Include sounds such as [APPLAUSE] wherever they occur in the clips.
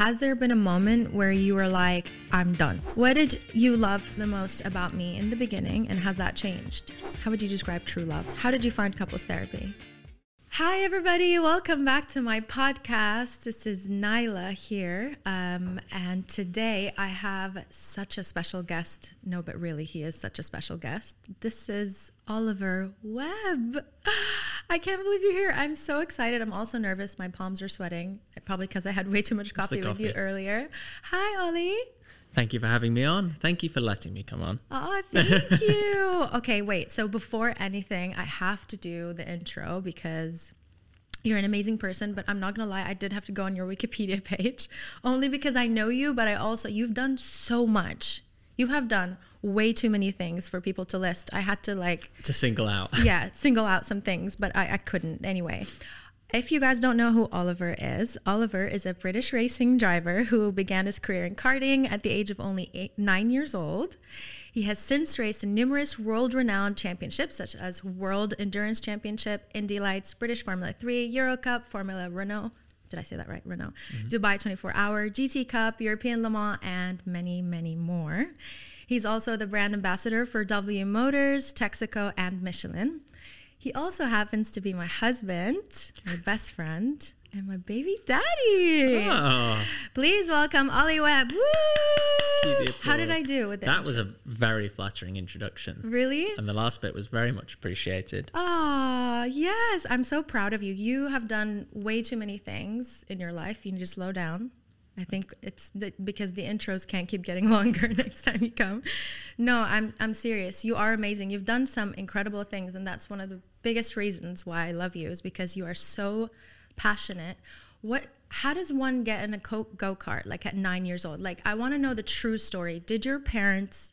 Has there been a moment where you were like, I'm done? What did you love the most about me in the beginning, and has that changed? How would you describe true love? How did you find couples therapy? Hi, everybody. Welcome back to my podcast. This is Nyla here. Um, and today I have such a special guest. No, but really, he is such a special guest. This is Oliver Webb. [GASPS] I can't believe you're here. I'm so excited. I'm also nervous. My palms are sweating, probably because I had way too much coffee, coffee with you earlier. Hi, Ollie. Thank you for having me on. Thank you for letting me come on. Oh, thank [LAUGHS] you. okay, wait. So before anything, I have to do the intro because you're an amazing person, but I'm not gonna lie, I did have to go on your Wikipedia [LAUGHS] page only because I know you, but I also you've done so much. You have done way too many things for people to list. I had to like to single out. yeah, single out some things, but I, I couldn't anyway. If you guys don't know who Oliver is, Oliver is a British racing driver who began his career in karting at the age of only eight, nine years old. He has since raced in numerous world renowned championships, such as World Endurance Championship, Indy Lights, British Formula 3, Euro Cup, Formula Renault. Did I say that right? Renault. Mm-hmm. Dubai 24 Hour, GT Cup, European Le Mans, and many, many more. He's also the brand ambassador for W Motors, Texaco, and Michelin. He also happens to be my husband, my best friend, and my baby daddy. Oh. Please welcome Ollie Webb. Woo! How did I do with that? That was a very flattering introduction. Really? And the last bit was very much appreciated. Ah, yes. I'm so proud of you. You have done way too many things in your life. You need to slow down. I think it's the, because the intros can't keep getting [LAUGHS] longer next time you come. No, I'm I'm serious. You are amazing. You've done some incredible things, and that's one of the biggest reasons why I love you is because you are so passionate. What? How does one get in a go kart like at nine years old? Like, I want to know the true story. Did your parents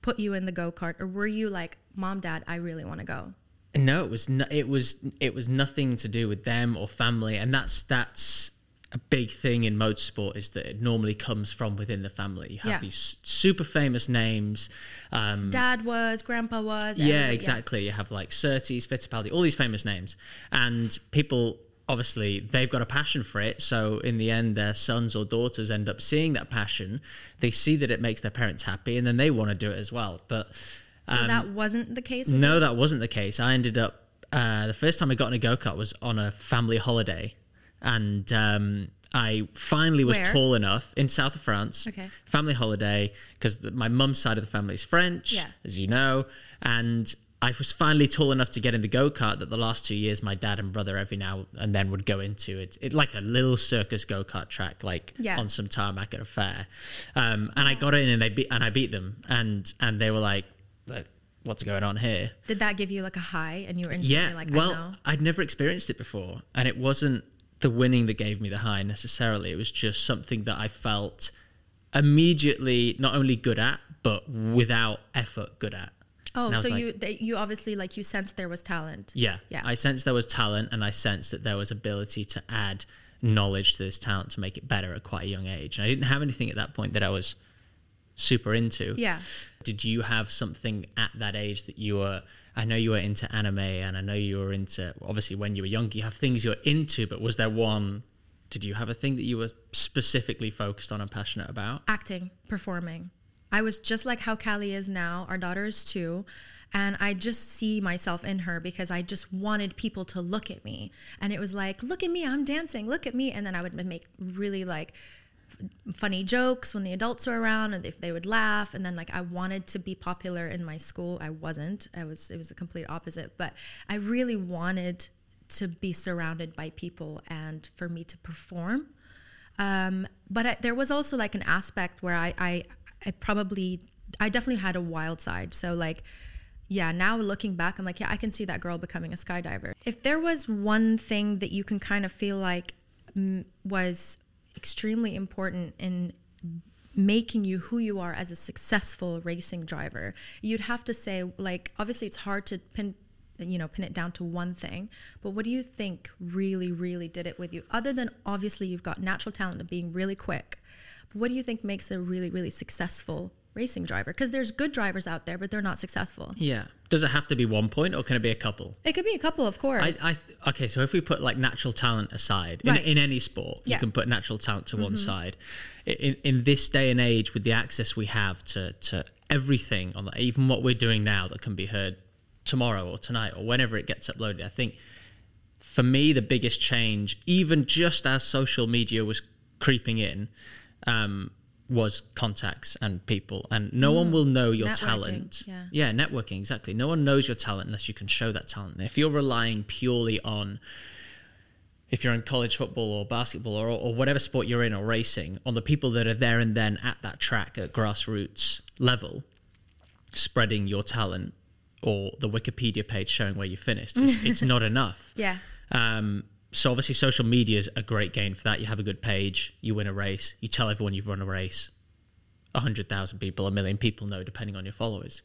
put you in the go kart, or were you like, mom, dad, I really want to go? No, it was no, it was it was nothing to do with them or family, and that's that's a big thing in motorsport is that it normally comes from within the family. You have yeah. these super famous names. Um, Dad was, Grandpa was. Yeah, exactly. Yeah. You have like Surtees, Fittipaldi, all these famous names, and people obviously they've got a passion for it. So in the end, their sons or daughters end up seeing that passion. They see that it makes their parents happy, and then they want to do it as well. But um, so that wasn't the case. no, you? that wasn't the case. I ended up. Uh, the first time I got in a go kart was on a family holiday and um, I finally was Where? tall enough in south of France. Okay. Family holiday because my mum's side of the family is French, yeah. as you know, and I was finally tall enough to get in the go kart that the last two years my dad and brother every now and then would go into it. It like a little circus go kart track, like yeah. on some tarmac at a fair. Um, and I got in and they beat and I beat them and and they were like, what's going on here? Did that give you like a high and you were instantly yeah, like, well, I'd never experienced it before, and it wasn't the winning that gave me the high necessarily. It was just something that I felt immediately not only good at, but without effort good at. Oh, so like, you they, you obviously like you sensed there was talent. Yeah, yeah. I sensed there was talent, and I sensed that there was ability to add knowledge to this talent to make it better at quite a young age. And I didn't have anything at that point that I was super into. Yeah. Did you have something at that age that you were I know you were into anime and I know you were into obviously when you were young you have things you're into but was there one did you have a thing that you were specifically focused on and passionate about? Acting, performing. I was just like how Callie is now. Our daughter is two. And I just see myself in her because I just wanted people to look at me. And it was like, look at me, I'm dancing, look at me. And then I would make really like funny jokes when the adults were around and if they would laugh. And then like I wanted to be popular in my school. I wasn't. I was it was the complete opposite. But I really wanted to be surrounded by people and for me to perform. Um, but I, there was also like an aspect where I, I I probably I definitely had a wild side. So like yeah, now looking back, I'm like, yeah, I can see that girl becoming a skydiver. If there was one thing that you can kind of feel like m- was extremely important in making you who you are as a successful racing driver. You'd have to say like obviously it's hard to pin you know pin it down to one thing but what do you think really really did it with you other than obviously you've got natural talent of being really quick what do you think makes a really really successful racing driver because there's good drivers out there, but they're not successful. Yeah. Does it have to be one point or can it be a couple? It could be a couple, of course. I, I okay, so if we put like natural talent aside Right. in, in any sport, Yeah. you can put natural talent to one side. In, in this day and age, with the access we have to to everything on the, even what we're doing now that can be heard tomorrow or tonight or whenever it gets uploaded, I think for me the biggest change, even just as social media was creeping in, um, was contacts and people, and no one will know your Networking, talent. yeah. Yeah, networking, exactly. No one knows your talent unless you can show that talent. And if you're relying purely on, if you're in college football or basketball or, or whatever sport you're in or racing, on the people that are there and then at that track at grassroots level, spreading your talent or the Wikipedia page showing where you finished, it's, it's [LAUGHS] not enough. yeah. Um, so obviously, social media is a great gain for that. You have a good page, you win a race, you tell everyone you've run a race. A hundred thousand people, a million people know, depending on your followers.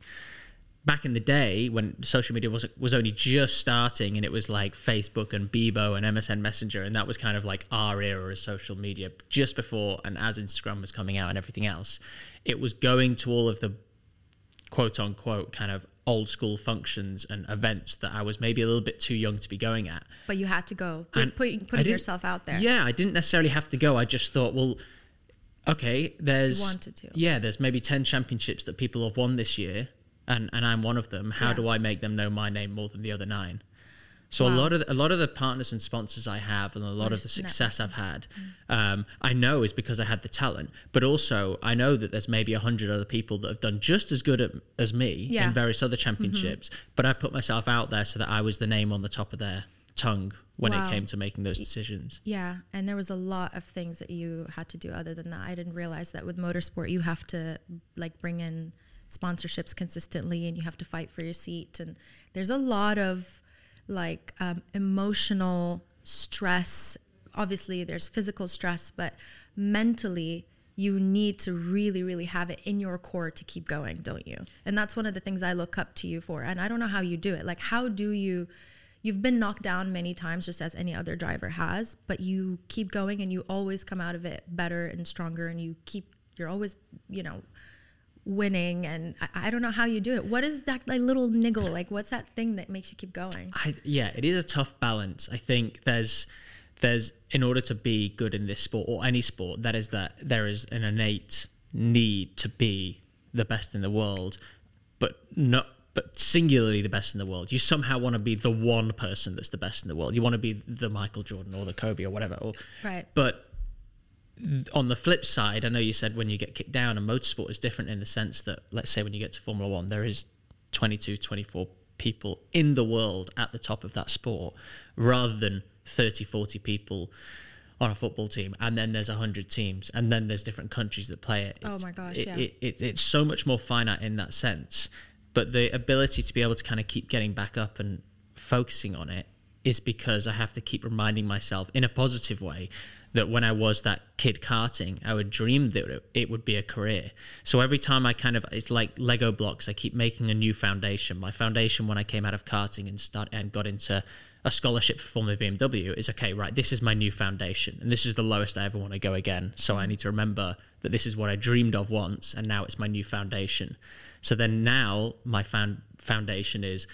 Back in the day, when social media was was only just starting, and it was like Facebook and Bebo and MSN Messenger, and that was kind of like our era of social media, just before and as Instagram was coming out and everything else, it was going to all of the quote unquote kind of old school functions and events that I was maybe a little bit too young to be going at. But you had to go. And Put, putting putting yourself out there. Yeah, I didn't necessarily have to go. I just thought, well, okay, there's You wanted to. Yeah, there's maybe ten championships that people have won this year, and and I'm one of them. How Yeah. do I make them know my name more than the other nine? So a lot of the, a lot of the partners and sponsors I have, and a lot of the success I've had, um, I know is because I had the talent. But also, I know that there's maybe a hundred other people that have done just as good at, as me Yeah. in various other championships. But I put myself out there so that I was the name on the top of their tongue when Wow. it came to making those decisions. Yeah, and there was a lot of things that you had to do other than that. I didn't realize that with motorsport you have to like bring in sponsorships consistently and you have to fight for your seat and there's a lot of like um, emotional stress. Obviously there's physical stress, but mentally you need to really really have it in your core to keep going, don't you? And that's one of the things I look up to you for. And I don't know how you do it. Like how do you you've been knocked down many times just as any other driver has but you keep going and you always come out of it better and stronger and you keep you're always you know winning and I, I don't know how you do it what is that like little niggle like what's that thing that makes you keep going I, yeah, it is a tough balance. I think there's there's in order to be good in this sport or any sport, that is that there is an innate need to be the best in the world, but not but singularly the best in the world. You somehow want to be the one person that's the best in the world. You want to be the Michael Jordan or the Kobe or whatever. Or, Right. But on the flip side, I know you said when you get kicked down, and motorsport is different in the sense that, let's say, when you get to Formula One, there is 22, 24 people in the world at the top of that sport rather than 30, 40 people on a football team. And then there's 100 teams, and then there's different countries that play it. Oh my gosh, it- yeah. it- it- it's so much more finite in that sense. But the ability to be able to kind of keep getting back up and focusing on it is because I have to keep reminding myself in a positive way that when I was that kid karting, I would dream that it- would be a career. So every time I kind of, it's like Lego blocks. I keep making a new foundation. My foundation when I came out of karting and start and got into a scholarship for Formula BMW is okay, right? This is my new foundation, and this is the lowest I ever want to go again. So I need to remember that this is what I dreamed of once, and now it's my new foundation. So then now my found foundation is,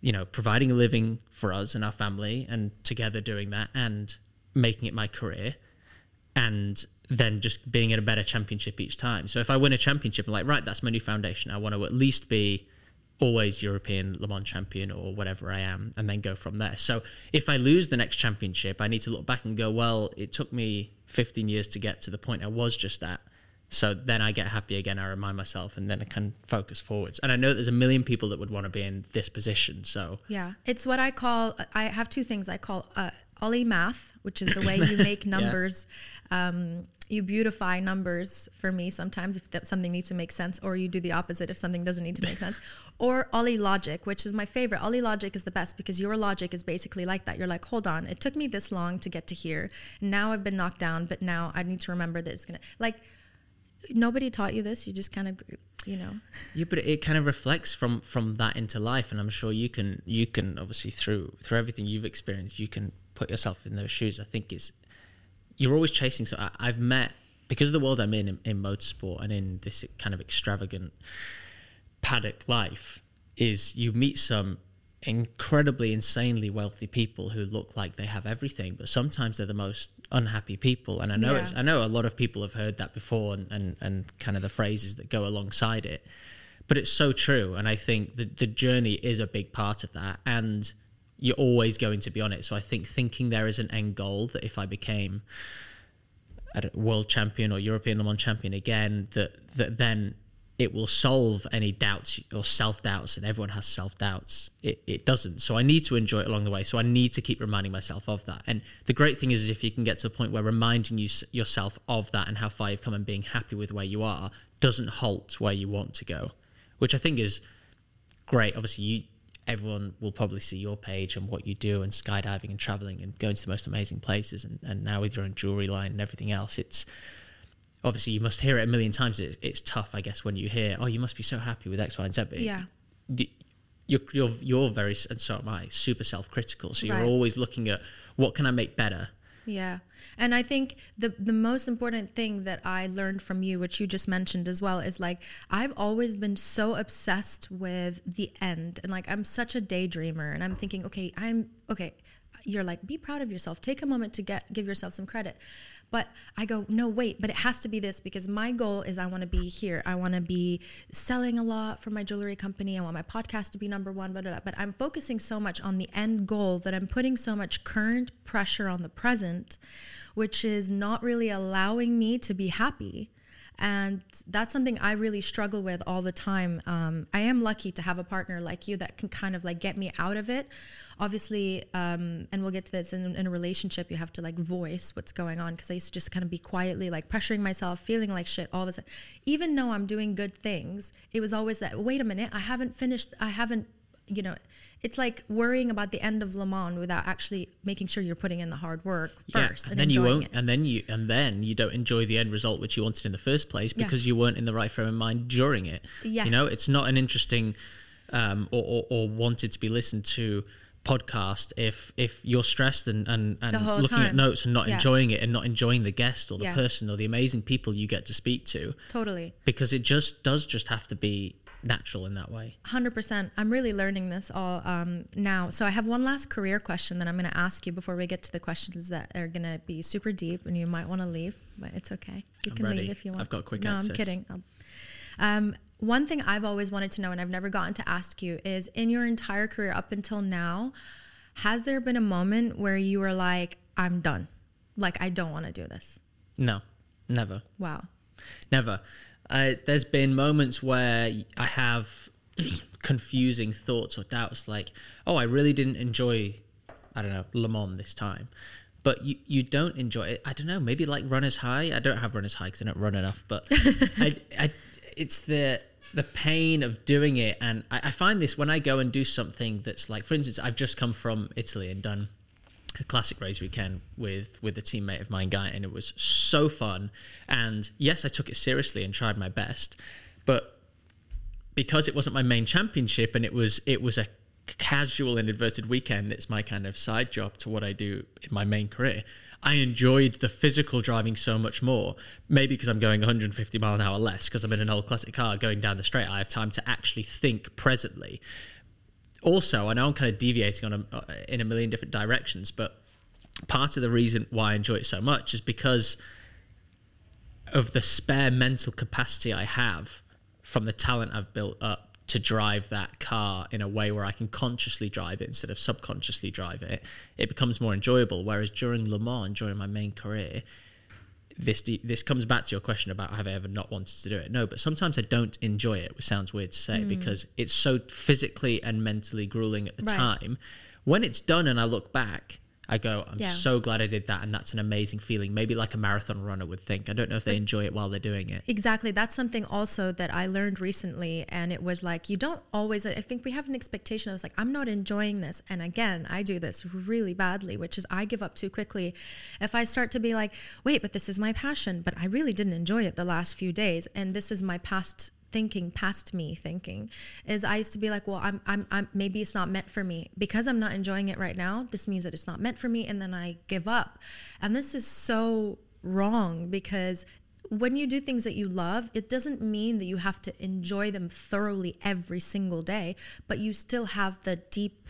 you know, providing a living for us and our family, and together doing that, and making it my career, and then just being in a better championship each time. So if I win a championship, I'm like, right, that's my new foundation. I want to at least be always European Le Mans champion or whatever I am, and then go from there. So if I lose the next championship, I need to look back and go, well, it took me 15 years to get to the point I was just at. So then I get happy again. I remind myself, and then I can focus forwards. And I know there's a million people that would want to be in this position. So Yeah, it's what I call. I have two things I call uh, Ollie math, which is the way you [LAUGHS] make numbers. um, you beautify numbers for me sometimes if that something needs to make sense, or you do the opposite if something doesn't need to make sense. [LAUGHS] Or Ollie logic, which is my favorite. Ollie logic is the best because your logic is basically like that. You're like, hold on, it took me this long to get to here. Now I've been knocked down, but now I need to remember that it's gonna like. Nobody taught you this. You just kind of, you know. Yeah, but it kind of reflects from from that into life, and I'm sure you can you can obviously through through everything you've experienced, you can put yourself in those shoes. I think it's you're always chasing. So I, I've met because of the world I'm in, in in motorsport and in this kind of extravagant paddock life is you meet some incredibly insanely wealthy people who look like they have everything but sometimes they're the most unhappy people and i know Yeah. it's i know a lot of people have heard that before and, and and kind of the phrases that go alongside it but it's so true and i think the, the journey is a big part of that and you're always going to be on it so i think thinking there is an end goal that if i became a world champion or European Le Mans champion again, that that then it will solve any doubts or self doubts, and everyone has self doubts. It, it doesn't. So I need to enjoy it along the way. So I need to keep reminding myself of that. And the great thing is, is if you can get to a point where reminding you, yourself of that and how far you've come and being happy with where you are doesn't halt where you want to go, which I think is great. Obviously, you everyone will probably see your page and what you do and skydiving and traveling and going to the most amazing places and, and now with your own jewelry line and everything else it's obviously you must hear it a million times it's, it's tough i guess when you hear oh you must be so happy with x y and z but Yeah. you're, you're, you're very and so am i super self-critical so you're Right. always looking at what can i make better Yeah. And I think the the most important thing that I learned from you, which you just mentioned as well, is like I've always been so obsessed with the end. And like I'm such a daydreamer and I'm thinking, okay, I'm okay, you're like, be proud of yourself. Take a moment to get give yourself some credit. But I go, no, wait, but it has to be this because my goal is I want to be here. I want to be selling a lot for my jewelry company. I want my podcast to be number one, blah, blah, blah. But I'm focusing so much on the end goal that I'm putting so much current pressure on the present, which is not really allowing me to be happy. And that's something I really struggle with all the time. Um, I am lucky to have a partner like you that can kind of like get me out of it. Obviously, um, and we'll get to this in, in a relationship, you have to like voice what's going on because I used to just kind of be quietly like pressuring myself, feeling like shit all of a sudden. Even though I'm doing good things, it was always that, wait a minute, I haven't finished, I haven't, you know, it's like worrying about the end of Le Mans without actually making sure you're putting in the hard work first and, and, then you won't it. and then you and then you don't enjoy the end result which you wanted in the first place Yeah. because you weren't in the right frame of mind during it Yes. you know it's not an interesting um, or, or, or wanted to be listened to podcast if if you're stressed and and, and looking at notes and not Yeah. enjoying it and not enjoying the guest or the Yeah. person or the amazing people you get to speak to Totally. because it just does just have to be natural in that way 100%. I'm really learning this all um, now. So I have one last career question that I'm going to ask you before we get to the questions that are going to be super deep and you might want to leave, but it's okay. You I'm can ready. leave if you want. I've got quick no, access. I'm kidding. Um, Um, one thing I've always wanted to know and I've never gotten to ask you is in your entire career up until now, has there been a moment where you were like, I'm done? Like, I don't want to do this? no never Wow. Never. There's been moments where I have [CLEARS THROAT] confusing thoughts or doubts, like, oh, I really didn't enjoy, I don't know, Le Mans this time. But you, you don't enjoy it. I don't know, maybe like runner's high. I don't have runner's high because I don't run enough. But [LAUGHS] I, I, it's the the pain of doing it. And I, I find this when I go and do something that's like, for instance, I've just come from Italy and done classic race weekend with with a teammate of mine guy and it was so fun. And yes i took it seriously and tried my best but because it wasn't my main championship and it was it was a casual and inverted weekend it's my kind of side job to what i do in my main career. I enjoyed the physical driving so much more maybe because i'm going 150 mile an hour less because i'm in an old classic car going down the straight. I have time to actually think presently also, I know I'm kind of deviating on a, uh, in a million different directions, but part of the reason why I enjoy it so much is because of the spare mental capacity I have from the talent I've built up to drive that car in a way where I can consciously drive it instead of subconsciously drive it. It becomes more enjoyable. Whereas during Le Mans, during my main career, this de- this comes back to your question about have I ever not wanted to do it? No, but sometimes I don't enjoy it, which sounds weird to say mm. because it's so physically and mentally grueling at the Right. time. When it's done and I look back, I go, I'm Yeah. so glad I did that, and that's an amazing feeling. Maybe like a marathon runner would think. I don't know if they enjoy it while they're doing it. Exactly. That's something also that I learned recently. And it was like, you don't always, I think we have an expectation. I was like, I'm not enjoying this. And again, I do this really badly, which is I give up too quickly. If I start to be like, wait, but this is my passion, but I really didn't enjoy it the last few days. And this is my past thinking past me thinking is I used to be like, well, I'm, I'm, I'm, maybe it's not meant for me because I'm not enjoying it right now. This means that it's not meant for me. And then I give up. And this is so wrong because when you do things that you love, it doesn't mean that you have to enjoy them thoroughly every single day, but you still have the deep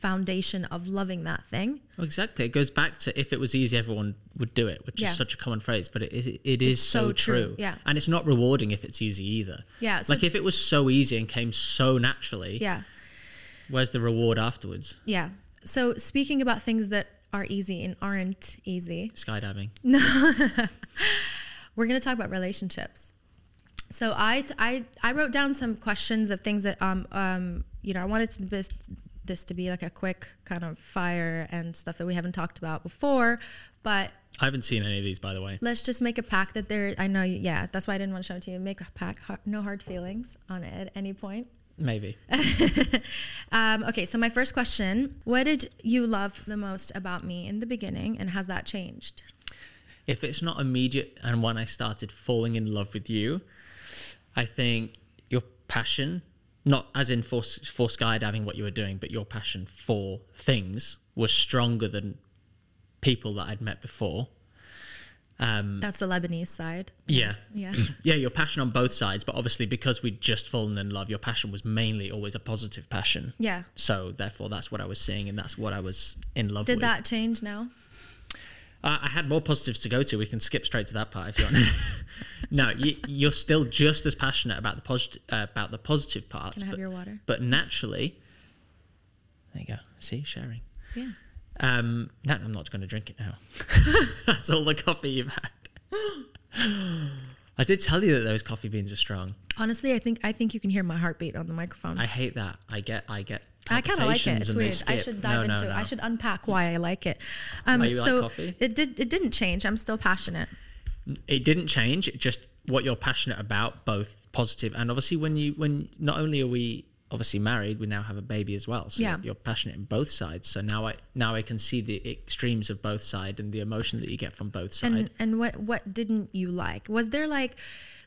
foundation of loving that thing. Well, exactly. It goes back to if it was easy, everyone would do it, which Yeah. is such a common phrase, but it, it, it is so, so true, true. yeah. And it's not rewarding if it's easy either. Yeah, so- like if it was so easy and came so naturally, Yeah. where's the reward afterwards? Yeah. So speaking about things that are easy and aren't easy, Skydiving. [LAUGHS] No. We're going to talk about relationships. So I, I, I wrote down some questions of things that um um you know I wanted to this to be like a quick kind of fire and stuff that we haven't talked about before, but I haven't seen any of these, by the way. let's just make a pact that there. I know, you, yeah, that's why I didn't want to show it to you. Make a pact, no hard feelings on it at any point. Maybe. [LAUGHS] Um, okay, so my first question: What did you love the most about me in the beginning, and has that changed? if it's not immediate and when I started falling in love with you, I think your passion, not as in for, for skydiving what you were doing, but your passion for things was stronger than people that I'd met before. Um, That's the Lebanese side. yeah. Yeah. [CLEARS THROAT] Yeah, your passion on both sides, but obviously because we'd just fallen in love, your passion was mainly always a positive passion. Yeah. So therefore, that's what I was seeing, and that's what I was in love with. Did with. that change now? Uh, I had more positives to go to. We can skip straight to that part if you want. [LAUGHS] no, you, you're still just as passionate about the positive uh, about the positive parts. Can I have but, your water? But naturally, there you go. See, sharing. Yeah. Um, no, I'm not going to drink it now. [LAUGHS] [LAUGHS] That's all the coffee you've had. I did tell you that those coffee beans are strong. Honestly, I think I think you can hear my heartbeat on the microphone. I hate that. I get I get. I kind of like it. It's weird. I should dive No, no, into. no. I should unpack why I like it. Um, Why you like so coffee? it did. It didn't change. I'm still passionate. it didn't change it just what you're passionate about both positive and obviously when you when not only are we obviously married we now have a baby as well so Yeah. you're passionate in both sides so now i now i can see the extremes of both sides and the emotion that you get from both sides And and what what didn't you like? Was there like,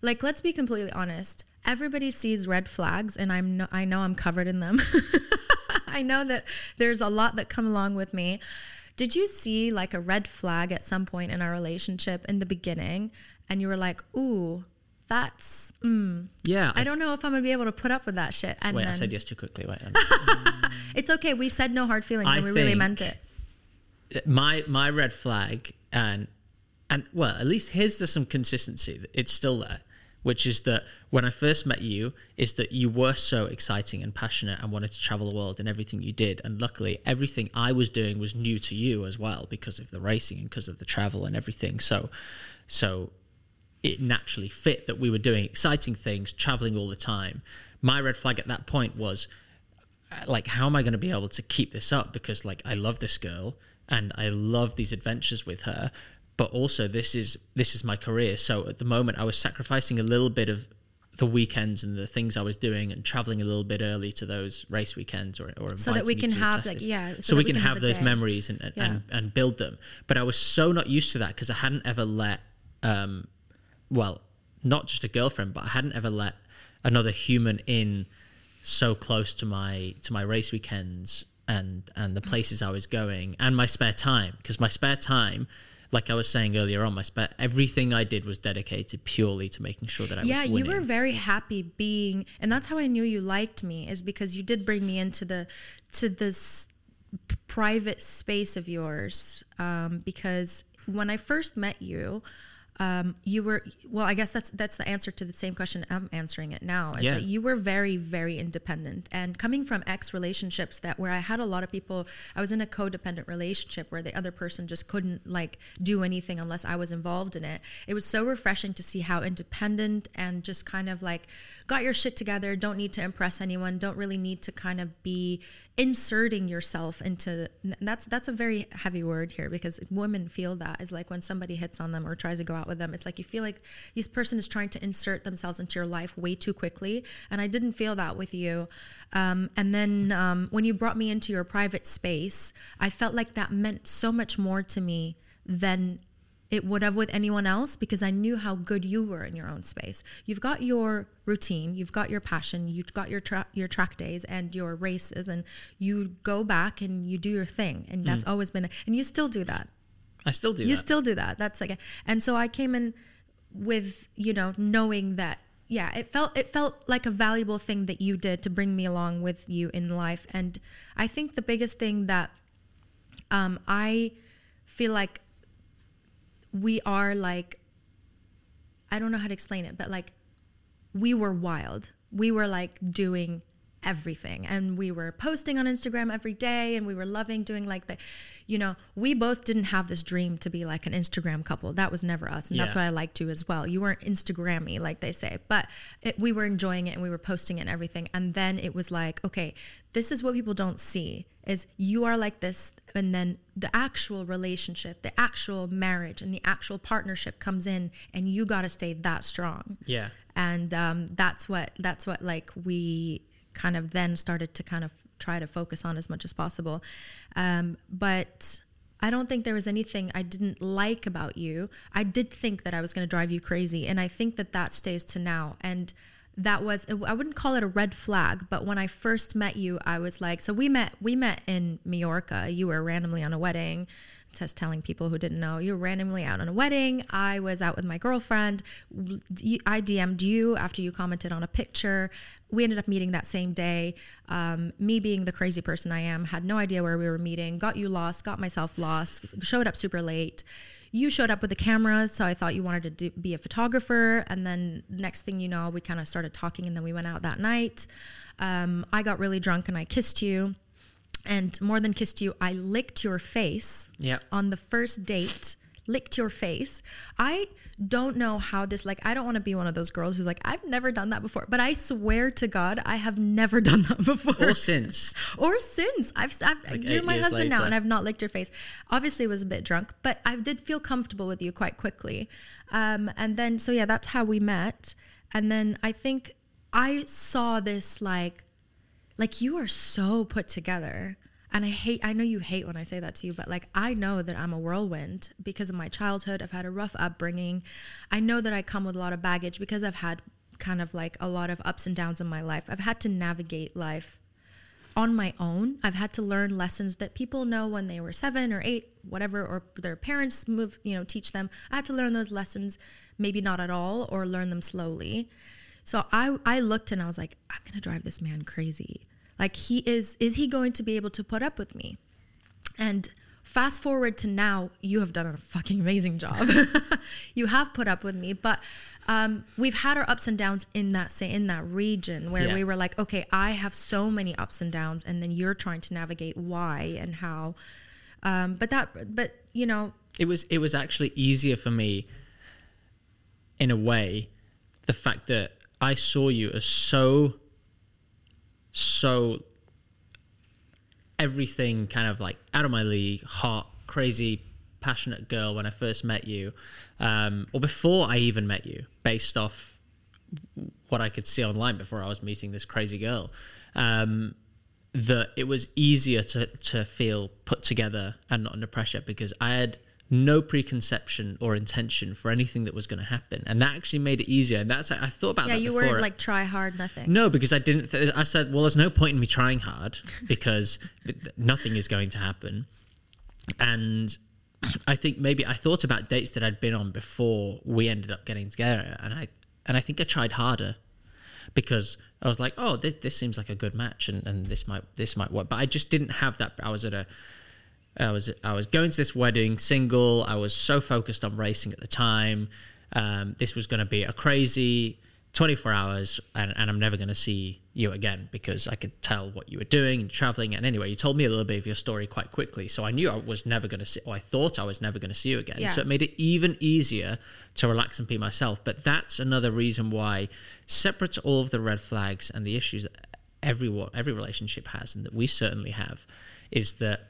like let's be completely honest. Everybody sees red flags, and I'm no, I know I'm covered in them. [LAUGHS] I know that there's a lot that come along with me. Did you see like a red flag at some point in our relationship in the beginning, and you were like, "Ooh, that's mm, yeah I don't know if I'm gonna be able to put up with that shit." And wait then i said yes too quickly wait [LAUGHS] it's okay. We said no hard feelings, I and we really meant it. my my red flag and and well at least here's there's some consistency it's still there which is that when i first met you is that you were so exciting and passionate and wanted to travel the world and everything you did. And luckily everything i was doing was new to you as well because of the racing and because of the travel and everything. So so it naturally fit that we were doing exciting things traveling all the time. My red flag at that point was uh, like how am i going to be able to keep this up? Because like i love this girl and i love these adventures with her but also this is this is my career. So at the moment i was sacrificing a little bit of the weekends and the things i was doing and traveling a little bit early to those race weekends or, or So that we can have, like, yeah, so, so we can, have, those day. memories and and, and and build them. But i was so not used to that because i hadn't ever let um well not just a girlfriend but i hadn't ever let another human in so close to my to my race weekends and and the places I was going and my spare time. Because my spare time like I was saying earlier on my spare everything I did was dedicated purely to making sure that I yeah you were very happy being and that's how i knew you liked me is because you did bring me into the to this private space of yours um, because when i first met you um, you were well i guess that's that's the answer to the same question i'm answering it now is Yeah. that you were very very independent and coming from ex relationships that where i had a lot of people i was in a codependent relationship where the other person just couldn't like do anything unless i was involved in it it was so refreshing to see how independent and just kind of like got your shit together don't need to impress anyone don't really need to kind of be inserting yourself into that's that's a very heavy word here because women feel that is like when somebody hits on them or tries to go out with them it's like you feel like this person is trying to insert themselves into your life way too quickly. And i didn't feel that with you. Um, and then um, when you brought me into your private space i felt like that meant so much more to me than it would have with anyone else because I knew how good you were in your own space. You've got your routine, you've got your passion, you've got your tra- your track days and your races, and you go back and you do your thing, and that's always been, and you still do that. I still do You that. still do that. That's like, and so I came in with you know knowing that yeah it felt it felt like a valuable thing that you did to bring me along with you in life and i think the biggest thing that um, i feel like we are like i don't know how to explain it but like we were wild. We were like doing everything. And we were posting on instagram every day and we were loving doing like the you know we both didn't have this dream to be like an instagram couple. That was never us and that's what i like to as well. You weren't instagrammy like they say but it, we were enjoying it and we were posting it and everything. And then it was like okay this is what people don't see is you are like this and then the actual relationship the actual marriage and the actual partnership comes in and you got to stay that strong. Yeah. and um, that's what that's what like we kind of then started to kind of try to focus on as much as possible. Um, but i don't think there was anything i didn't like about you. I did think that i was going to drive you crazy and i think that that stays to now. And that was i wouldn't call it a red flag but when i first met you i was like so we met we met in majorca you were randomly on a wedding. Just telling people who didn't know. You were randomly out on a wedding. I was out with my girlfriend. I dm'd you after you commented on a picture. We ended up meeting that same day. Um, me being the crazy person i am had no idea where we were meeting got you lost got myself lost showed up super late you showed up with a camera so i thought you wanted to do, be a photographer. And then next thing you know we kind of started talking and then we went out that night. Um, i got really drunk and i kissed you. And more than kissed you i licked your face Yep. on the first date licked your face i don't know how this like i don't want to be one of those girls who's like i've never done that before but i swear to god i have never [LAUGHS] done that before Or since. [LAUGHS] or since I've, I've Like you're my husband now and I've not licked your face. Obviously, was a bit drunk, but I did feel comfortable with you quite quickly. Um, and then so yeah, that's how we met. And then I think I saw this like, like you are so put together. And I hate, I know you hate when I say that to you, but like I know that I'm a whirlwind because of my childhood. I've had a rough upbringing. I know that I come with a lot of baggage because I've had kind of like a lot of ups and downs in my life. I've had to navigate life on my own. I've had to learn lessons that people know when they were seven or eight, whatever, or their parents move, you know, teach them. I had to learn those lessons, maybe not at all, or learn them slowly. So I, I looked and I was like, I'm gonna drive this man crazy. Like he is, is he going to be able to put up with me? And fast forward to now, you have done a fucking amazing job. [LAUGHS] you have put up with me, but um, we've had our ups and downs in that say in that region where Yeah. we were like, okay, I have so many ups and downs, and then you're trying to navigate why and how. Um, but that, but you know, it was it was actually easier for me in a way the fact that I saw you as so so everything kind of like out of my league hot crazy passionate girl when I first met you um, or before I even met you based off what I could see online before I was meeting this crazy girl um, that it was easier to to feel put together and not under pressure because I had no preconception or intention for anything that was going to happen, and that actually made it easier. And that's I thought about yeah, that you before. weren't like try hard, nothing. No, because I didn't. Th- I said, well, there's no point in me trying hard because nothing is going to happen. And I think maybe I thought about dates that I'd been on before we ended up getting together, and I and I think I tried harder because I was like, oh, this, this seems like a good match, and, and this might this might work. But I just didn't have that. I was at a I was I was going to this wedding single. I was so focused on racing at the time. Um, this was going to be a crazy 24 hours, and, and I'm never going to see you again because I could tell what you were doing and traveling. And anyway, you told me a little bit of your story quite quickly, so I knew I was never going to see, or I thought I was never going to see you again. Yeah. So it made it even easier to relax and be myself. But that's another reason why, separate to all of the red flags and the issues that everyone every relationship has, and that we certainly have, is that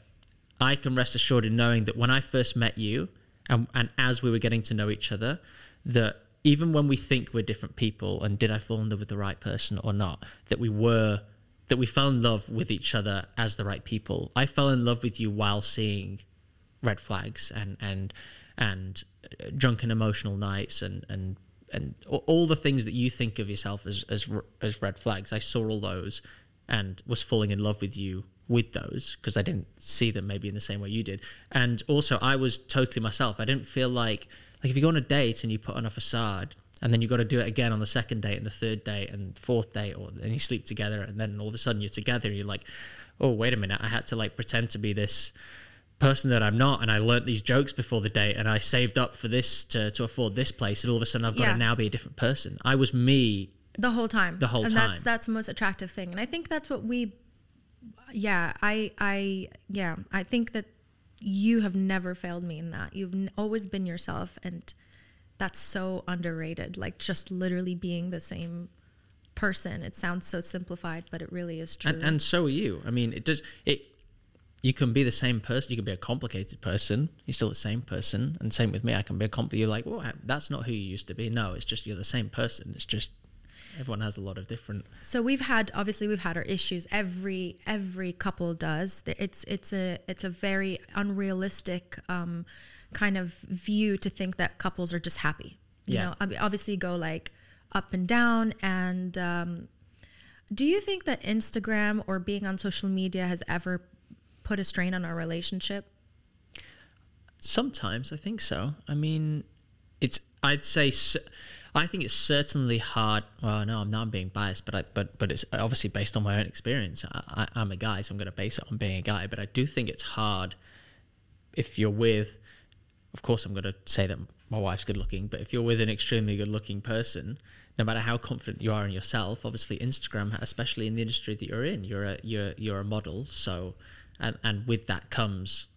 I can rest assured in knowing that when I first met you and, and as we were getting to know each other, that even when we think we're different people and did I fall in love with the right person or not, that we were, that we fell in love with each other as the right people. I fell in love with you while seeing red flags and, and, and uh, drunken emotional nights and, and, and all the things that you think of yourself as, as, as red flags. I saw all those and was falling in love with you with those because I didn't see them maybe in the same way you did. And also, I was totally myself. I didn't feel like like if you go on a date and you put on a facade and then you got to do it again on the second date and the third date and fourth date or and you sleep together and then all of a sudden you're together and you're like oh wait a minute i had to like pretend to be this person that i'm not and i learnt these jokes before the date and i saved up for this to, to afford this place and all of a sudden i've got Yeah. to now be a different person i was me the whole time The whole and time. that's that's the most attractive thing and i think that's what we yeah i i yeah i think that you have never failed me in that. You've n- always been yourself and that's so underrated like just literally being the same person. It sounds so simplified but it really is true. and, and so are you. I mean it does it you can be the same person you can be a complicated person you're still the same person and same with me i can be a complicated you're like well that's not who you used to be. No it's just you're the same person it's just everyone has a lot of different so we've had obviously we've had our issues every every couple does it's it's a it's a very unrealistic um kind of view to think that couples are just happy you Yeah. know I mean, obviously go like up and down and um do you think that instagram or being on social media has ever put a strain on our relationship Sometimes I think so. I mean, it's I'd say cer- I think it's certainly hard. Well, no, I'm not being biased, but I, but but it's obviously based on my own experience. I, I'm a guy, so I'm going to base it on being a guy. But I do think it's hard if you're with. Of course, I'm going to say that my wife's good looking, but if you're with an extremely good looking person, no matter how confident you are in yourself, obviously Instagram, especially in the industry that you're in, you're a you're you're a model. So, and and with that comes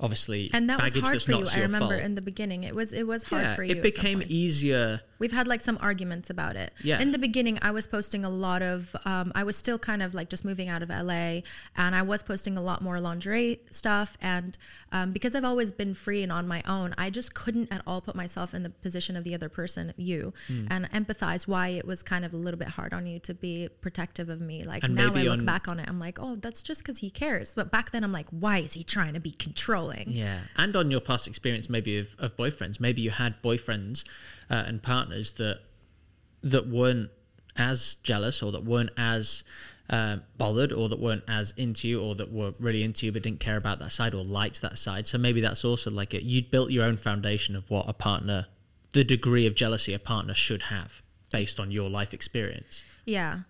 obviously and that was hard that's for you i remember fault. in the beginning it was it was hard yeah, for you it became easier. We've had like some arguments about it. Yeah. In the beginning, I was posting a lot of, um, I was still kind of like just moving out of LA and I was posting a lot more lingerie stuff. And um, because I've always been free and on my own, I just couldn't at all put myself in the position of the other person, you, Hmm. and empathize why it was kind of a little bit hard on you to be protective of me. Like And now I look back on it, I'm like, oh, that's just because he cares. But back then, I'm like, why is he trying to be controlling? Yeah, and on your past experience, maybe of, of boyfriends, maybe you had boyfriends uh, and partners that that weren't as jealous or that weren't as uh, bothered or that weren't as into you or that were really into you but didn't care about that side or liked that side. So maybe that's also like a, you'd built your own foundation of what a partner, the degree of jealousy a partner should have based on your life experience, Yeah.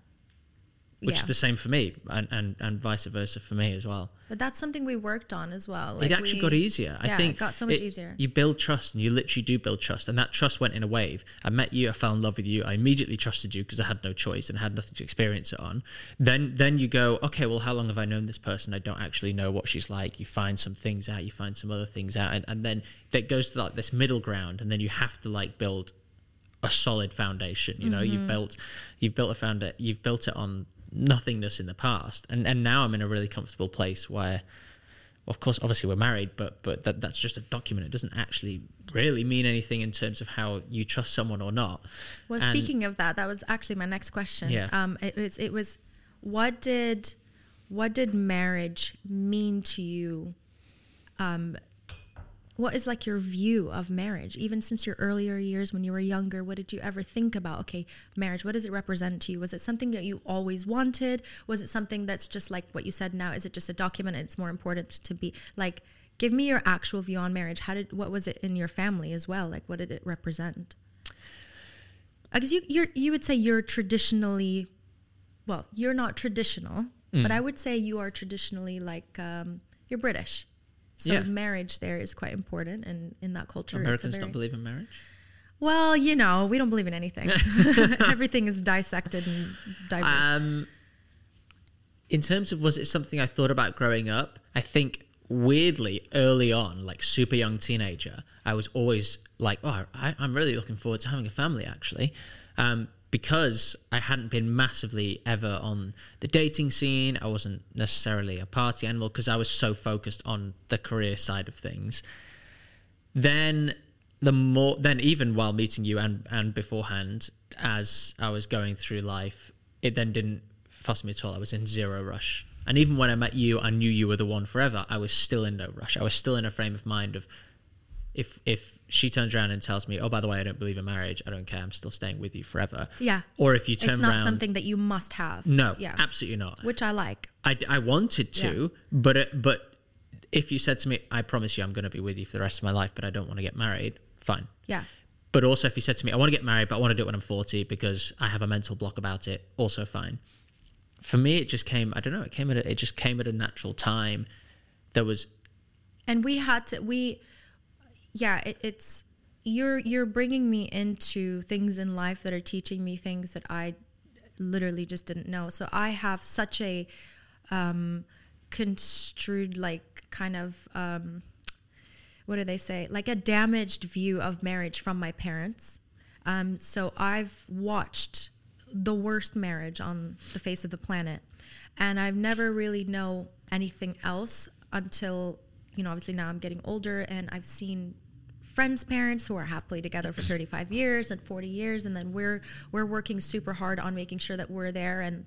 Which yeah. is the same for me and, and, and vice versa for me as well. But that's something we worked on as well. it actually we- got easier. I yeah, think it got so much it- easier. You build trust, and you literally do build trust, and that trust went in a wave. I met you, I fell in love with you, I immediately trusted you because I had no choice and had nothing to experience it on. Then, then you go, okay, well, how long have I known this person? I don't actually know what she's like. You find some things out, you find some other things out, and, and then that goes to like this middle ground, and then you have to like build a solid foundation. You know, Mm-hmm. you've built, you've built a founda- you've built it on nothingness in the past, and and now I'm in a really comfortable place where of course, obviously we're married, but but that that's just a document. It doesn't actually really mean anything in terms of how you trust someone or not. Well, And- speaking of that, that was actually my next question. Yeah. Um, it was it was what did what did marriage mean to you? Um, what is like your view of marriage, even since your earlier years when you were younger? What did you ever think about? Okay, marriage. What does it represent to you? Was it something that you always wanted? Was it something that's just like what you said now? Is it just a document? And it's more important to be like. Give me your actual view on marriage. How did what was it in your family as well? Like what did it represent? Because you you're, you would say you're traditionally, well, you're not traditional, Mm. but I would say you are traditionally like um, you're British. So Yeah. marriage there is quite important, and in that culture, Americans very, don't believe in marriage. Well, you know, we don't believe in anything. [LAUGHS] [LAUGHS] Everything is dissected and diverse. Um, in terms of was it something I thought about growing up? I think weirdly early on, like super young teenager, I was always like, oh, I, I'm really looking forward to having a family actually, um, because I hadn't been massively ever on the dating scene. I wasn't necessarily a party animal because I was so focused on the career side of things. Then the more then even while meeting you and and beforehand as i was going through life it then didn't fuss me at all. I was in zero rush. And even when i met you i knew you were the one forever. I was still in no rush. I was still in a frame of mind of if if she turns around and tells me oh by the way i don't believe in marriage i don't care i'm still staying with you forever yeah. or if you turn It's not around something that you must have. no Yeah. absolutely not Which I like. I, I wanted to, but it, but if you said to me, "I promise you, I'm going to be with you for the rest of my life, but I don't want to get married," fine. Yeah. But also, if you said to me, I want to get married, but I want to do it when I'm 40 because I have a mental block about it, also fine. For me, it just came, I don't know, it came at a, it just came at a natural time. There was, and we had to we yeah it, it's you're you're bringing me into things in life that are teaching me things that i literally just didn't know. So i have such a um construed like kind of um what do they say? Like a damaged view of marriage from my parents. Um so i've watched the worst marriage on the face of the planet. And i've never really know anything else until you know obviously now i'm getting older and i've seen friends parents who are happily together for 35 years and 40 years and then we're we're working super hard on making sure that we're there and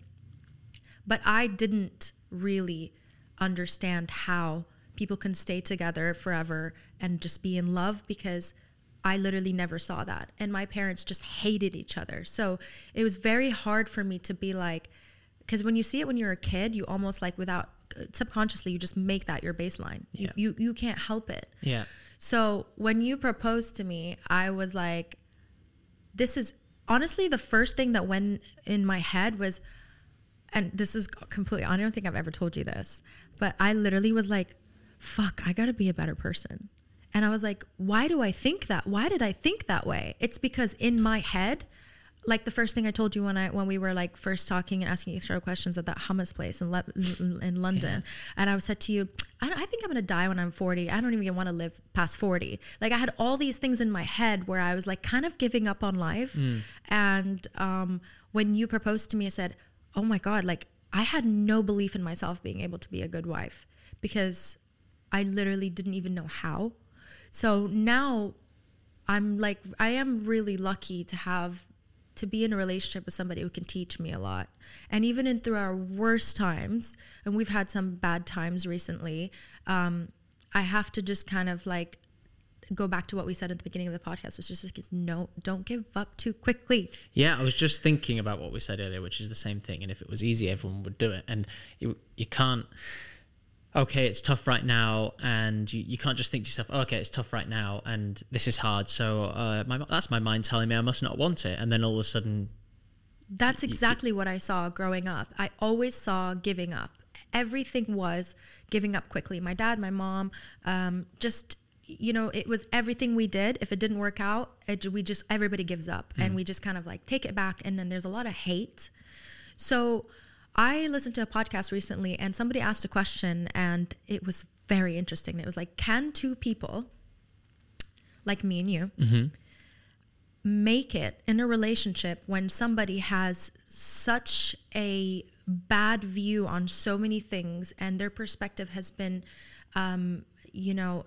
but i didn't really understand how people can stay together forever and just be in love because I literally never saw that. And my parents just hated each other. So it was very hard for me to be like, because when you see it when you're a kid, you almost like without subconsciously, you just make that your baseline. Yeah. You, you, you can't help it. yeah, So when you proposed to me, I was like, this is honestly the first thing that went in my head was, and this is completely, I don't think I've ever told you this, but I literally was like, fuck, I gotta be a better person. And I was like, why do I think that? Why did I think that way? It's because in my head, like the first thing I told you when I when we were like first talking and asking each other questions at that hummus place in Le- in London, and I said to you, I, I think I'm gonna die when I'm 40. I don't even want to live past 40. Like I had all these things in my head where I was like kind of giving up on life, and um, when you proposed to me, I said, oh my god, like I had no belief in myself being able to be a good wife because I literally didn't even know how. So now I'm like I am really lucky to have to be in a relationship with somebody who can teach me a lot. And even in through our worst times, and we've had some bad times recently, um, I have to just kind of like go back to what we said at the beginning of the podcast, which is like no, don't give up too quickly. yeah. I was just thinking about what we said earlier, which is the same thing. And if it was easy, everyone would do it. And you, you can't. Okay, it's tough right now, and you, you can't just think to yourself, oh, "Okay, it's tough right now, and this is hard." So uh, my, that's my mind telling me I must not want it, and then all of a sudden, That's exactly what I saw growing up. I always saw giving up. Everything was giving up quickly. My dad, my mom, um, just you know, it was everything we did. If it didn't work out, it, we just everybody gives up, and we just kind of like take it back. And then there's a lot of hate. So I listened to a podcast recently, and somebody asked a question, and it was very interesting. It was like, can two people, like me and you, make it in a relationship when somebody has such a bad view on so many things and their perspective has been um, you know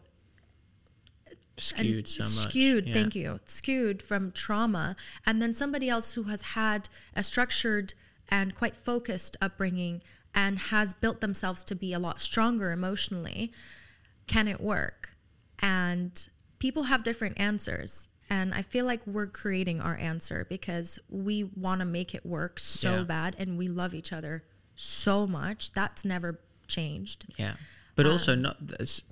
skewed so much. skewed Yeah. thank you skewed from trauma and then somebody else who has had a structured and quite focused upbringing and has built themselves to be a lot stronger emotionally can it work? And people have different answers. And i feel like we're creating our answer because we want to make it work so Yeah. bad and we love each other so much. That's never changed. Yeah, but also Um, not that's-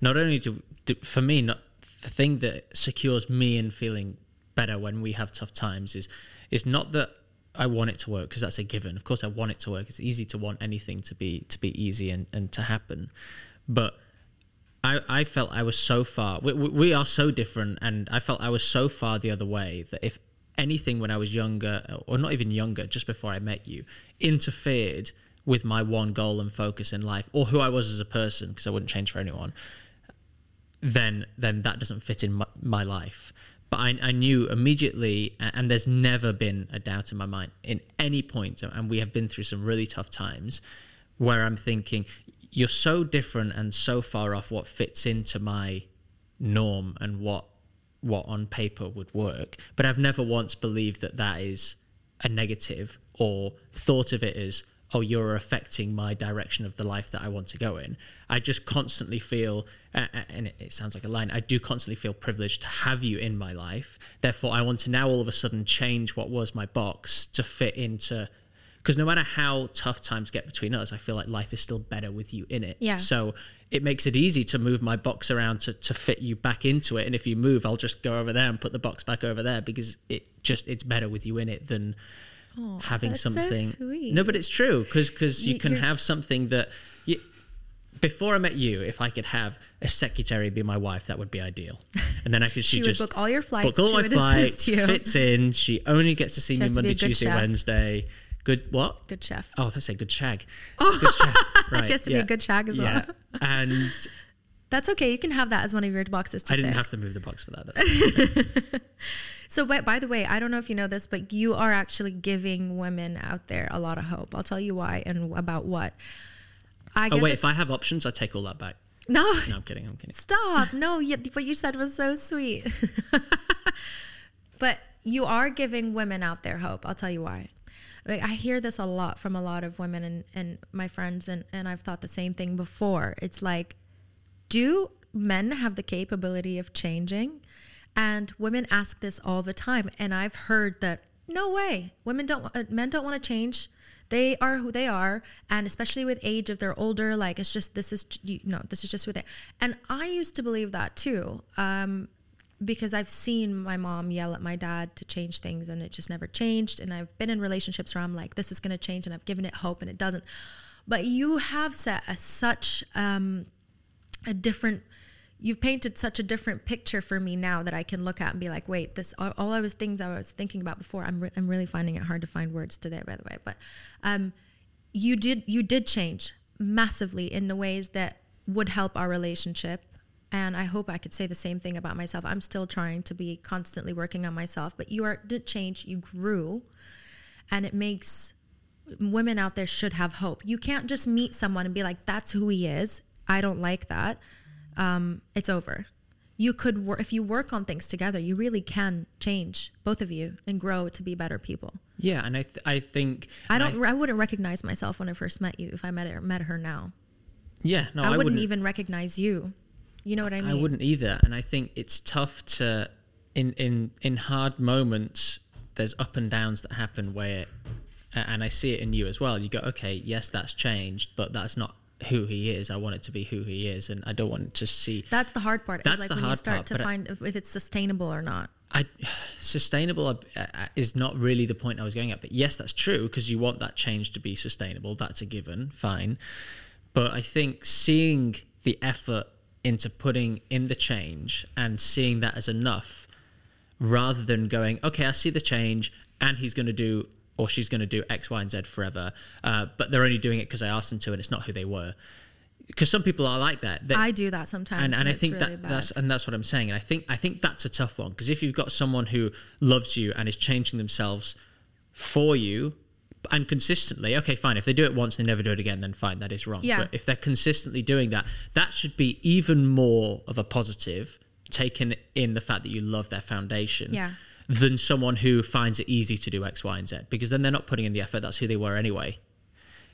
not only do, do for me not the thing that secures me in feeling better when we have tough times is is not that I want it to work because that's a given. Of course, I want it to work. It's easy to want anything to be to be easy and, and to happen, but I, I felt I was so far. We, we are so different, and I felt I was so far the other way that if anything when I was younger, or not even younger, just before I met you, interfered with my one goal and focus in life, or who I was as a person, because I wouldn't change for anyone, then then that doesn't fit in my, my life. But I, I knew immediately, and there's never been a doubt in my mind in any point, and we have been through some really tough times, where I'm thinking, you're so different and so far off what fits into my norm and what what on paper would work. But I've never once believed that that is a negative or thought of it as oh you're affecting my direction of the life that I want to go in. I just constantly feel and it, sounds like a line I do constantly feel privileged to have you in my life. Therefore I want to now all of a sudden change what was my box to fit into because no matter how tough times get between us, I feel like life is still better with you in it. Yeah. So it makes it easy to move my box around to, to fit you back into it. And if you move, I'll just go over there and put the box back over there because it just it's better with you in it than having that's so something. sweet. No, but it's true because because you You- can have something that you. Before I met you, if I could have a secretary be my wife, that would be ideal. And then I could [LAUGHS] she, She would just book all your flights. book all she my would flights, you. fits in. She only gets to see She me has to be Monday, Tuesday, chef. Wednesday. Good what? Good chef. Oh, let's say good shag. Oh, good shag. Right, [LAUGHS] she has to be a good shag as yeah. well. [LAUGHS] And That's okay. You can have that as one of your boxes to I didn't have to move the box for that. That's- So, by, by the way, I don't know if you know this, but you are actually giving women out there a lot of hope. I'll tell you why and about what. I oh wait, this- if I have options, I take all that back. no, No, I'm kidding. I'm kidding. stop. [LAUGHS] No, you, what you said was so sweet. [LAUGHS] but you are giving women out there hope. I'll tell you why. Like, I hear this a lot from a lot of women and, and my friends, and, and I've thought the same thing before. It's like, do men have the capability of changing? And women ask this all the time. And I've heard that no way, women don't, uh, men don't want to change. They are who they are, and especially with age, if they're older, like it's just this is you know this is just who they. And I used to believe that too, um, because I've seen my mom yell at my dad to change things, and it just never changed. And I've been in relationships where I'm like, this is going to change, and I've given it hope, and it doesn't. But you have set a, such um, a different you've painted such a different picture for me now that I can look at and be like, wait, this all, all I was things I was thinking about before. I'm re- I'm really finding it hard to find words today, by the way. But um, you did you did change massively in the ways that would help our relationship. And I hope I could say the same thing about myself. I'm still trying to be constantly working on myself, but you are did change. You grew, and it makes women out there should have hope. You can't just meet someone and be like, "That's who he is." I don't like that. Um, it's over. You could work if you work on things together. You really can change both of you and grow to be better people. Yeah, and I th- I think I don't. I, wouldn't recognize myself when I first met you if I met her, met her now. yeah, no, I, I, wouldn't, wouldn't even recognize you. You know what I mean? I wouldn't either, and I think it's tough to in in in hard moments. There's up and downs that happen where, and I see it in you as well. You go, okay, yes, that's changed, but that's not who he is. I want it to be who he is, and I don't want to see. That's the hard part. That's is like the when you hard start part, to but I- find if, if it's sustainable or not. I [SIGHS] sustainable is not really the point I was going at, but yes, that's true because you want that change to be sustainable. That's a given, fine. But I think seeing the effort into putting in the change and seeing that as enough, rather than going, okay, I see the change and he's going to do or she's going to do X, Y, and Z forever, uh, but they're only doing it because I asked them to, and it's not who they were. Because some people are like that. They, I do that sometimes, and, and I think really that bad. that's and that's what I'm saying. And I think I think that's a tough one because if you've got someone who loves you and is changing themselves for you and consistently, okay, fine. If they do it once, they never do it again, then fine, that is wrong. Yeah. But if they're consistently doing that, that should be even more of a positive, taken in the fact that you love their foundation. Yeah. Than someone who finds it easy to do X, Y, and Z because then they're not putting in the effort. That's who they were anyway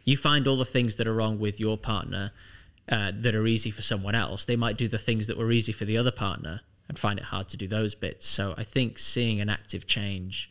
you find all the things that are wrong with your partner uh, that are easy for someone else, they might do the things that were easy for the other partner and find it hard to do those bits. So I think seeing an active change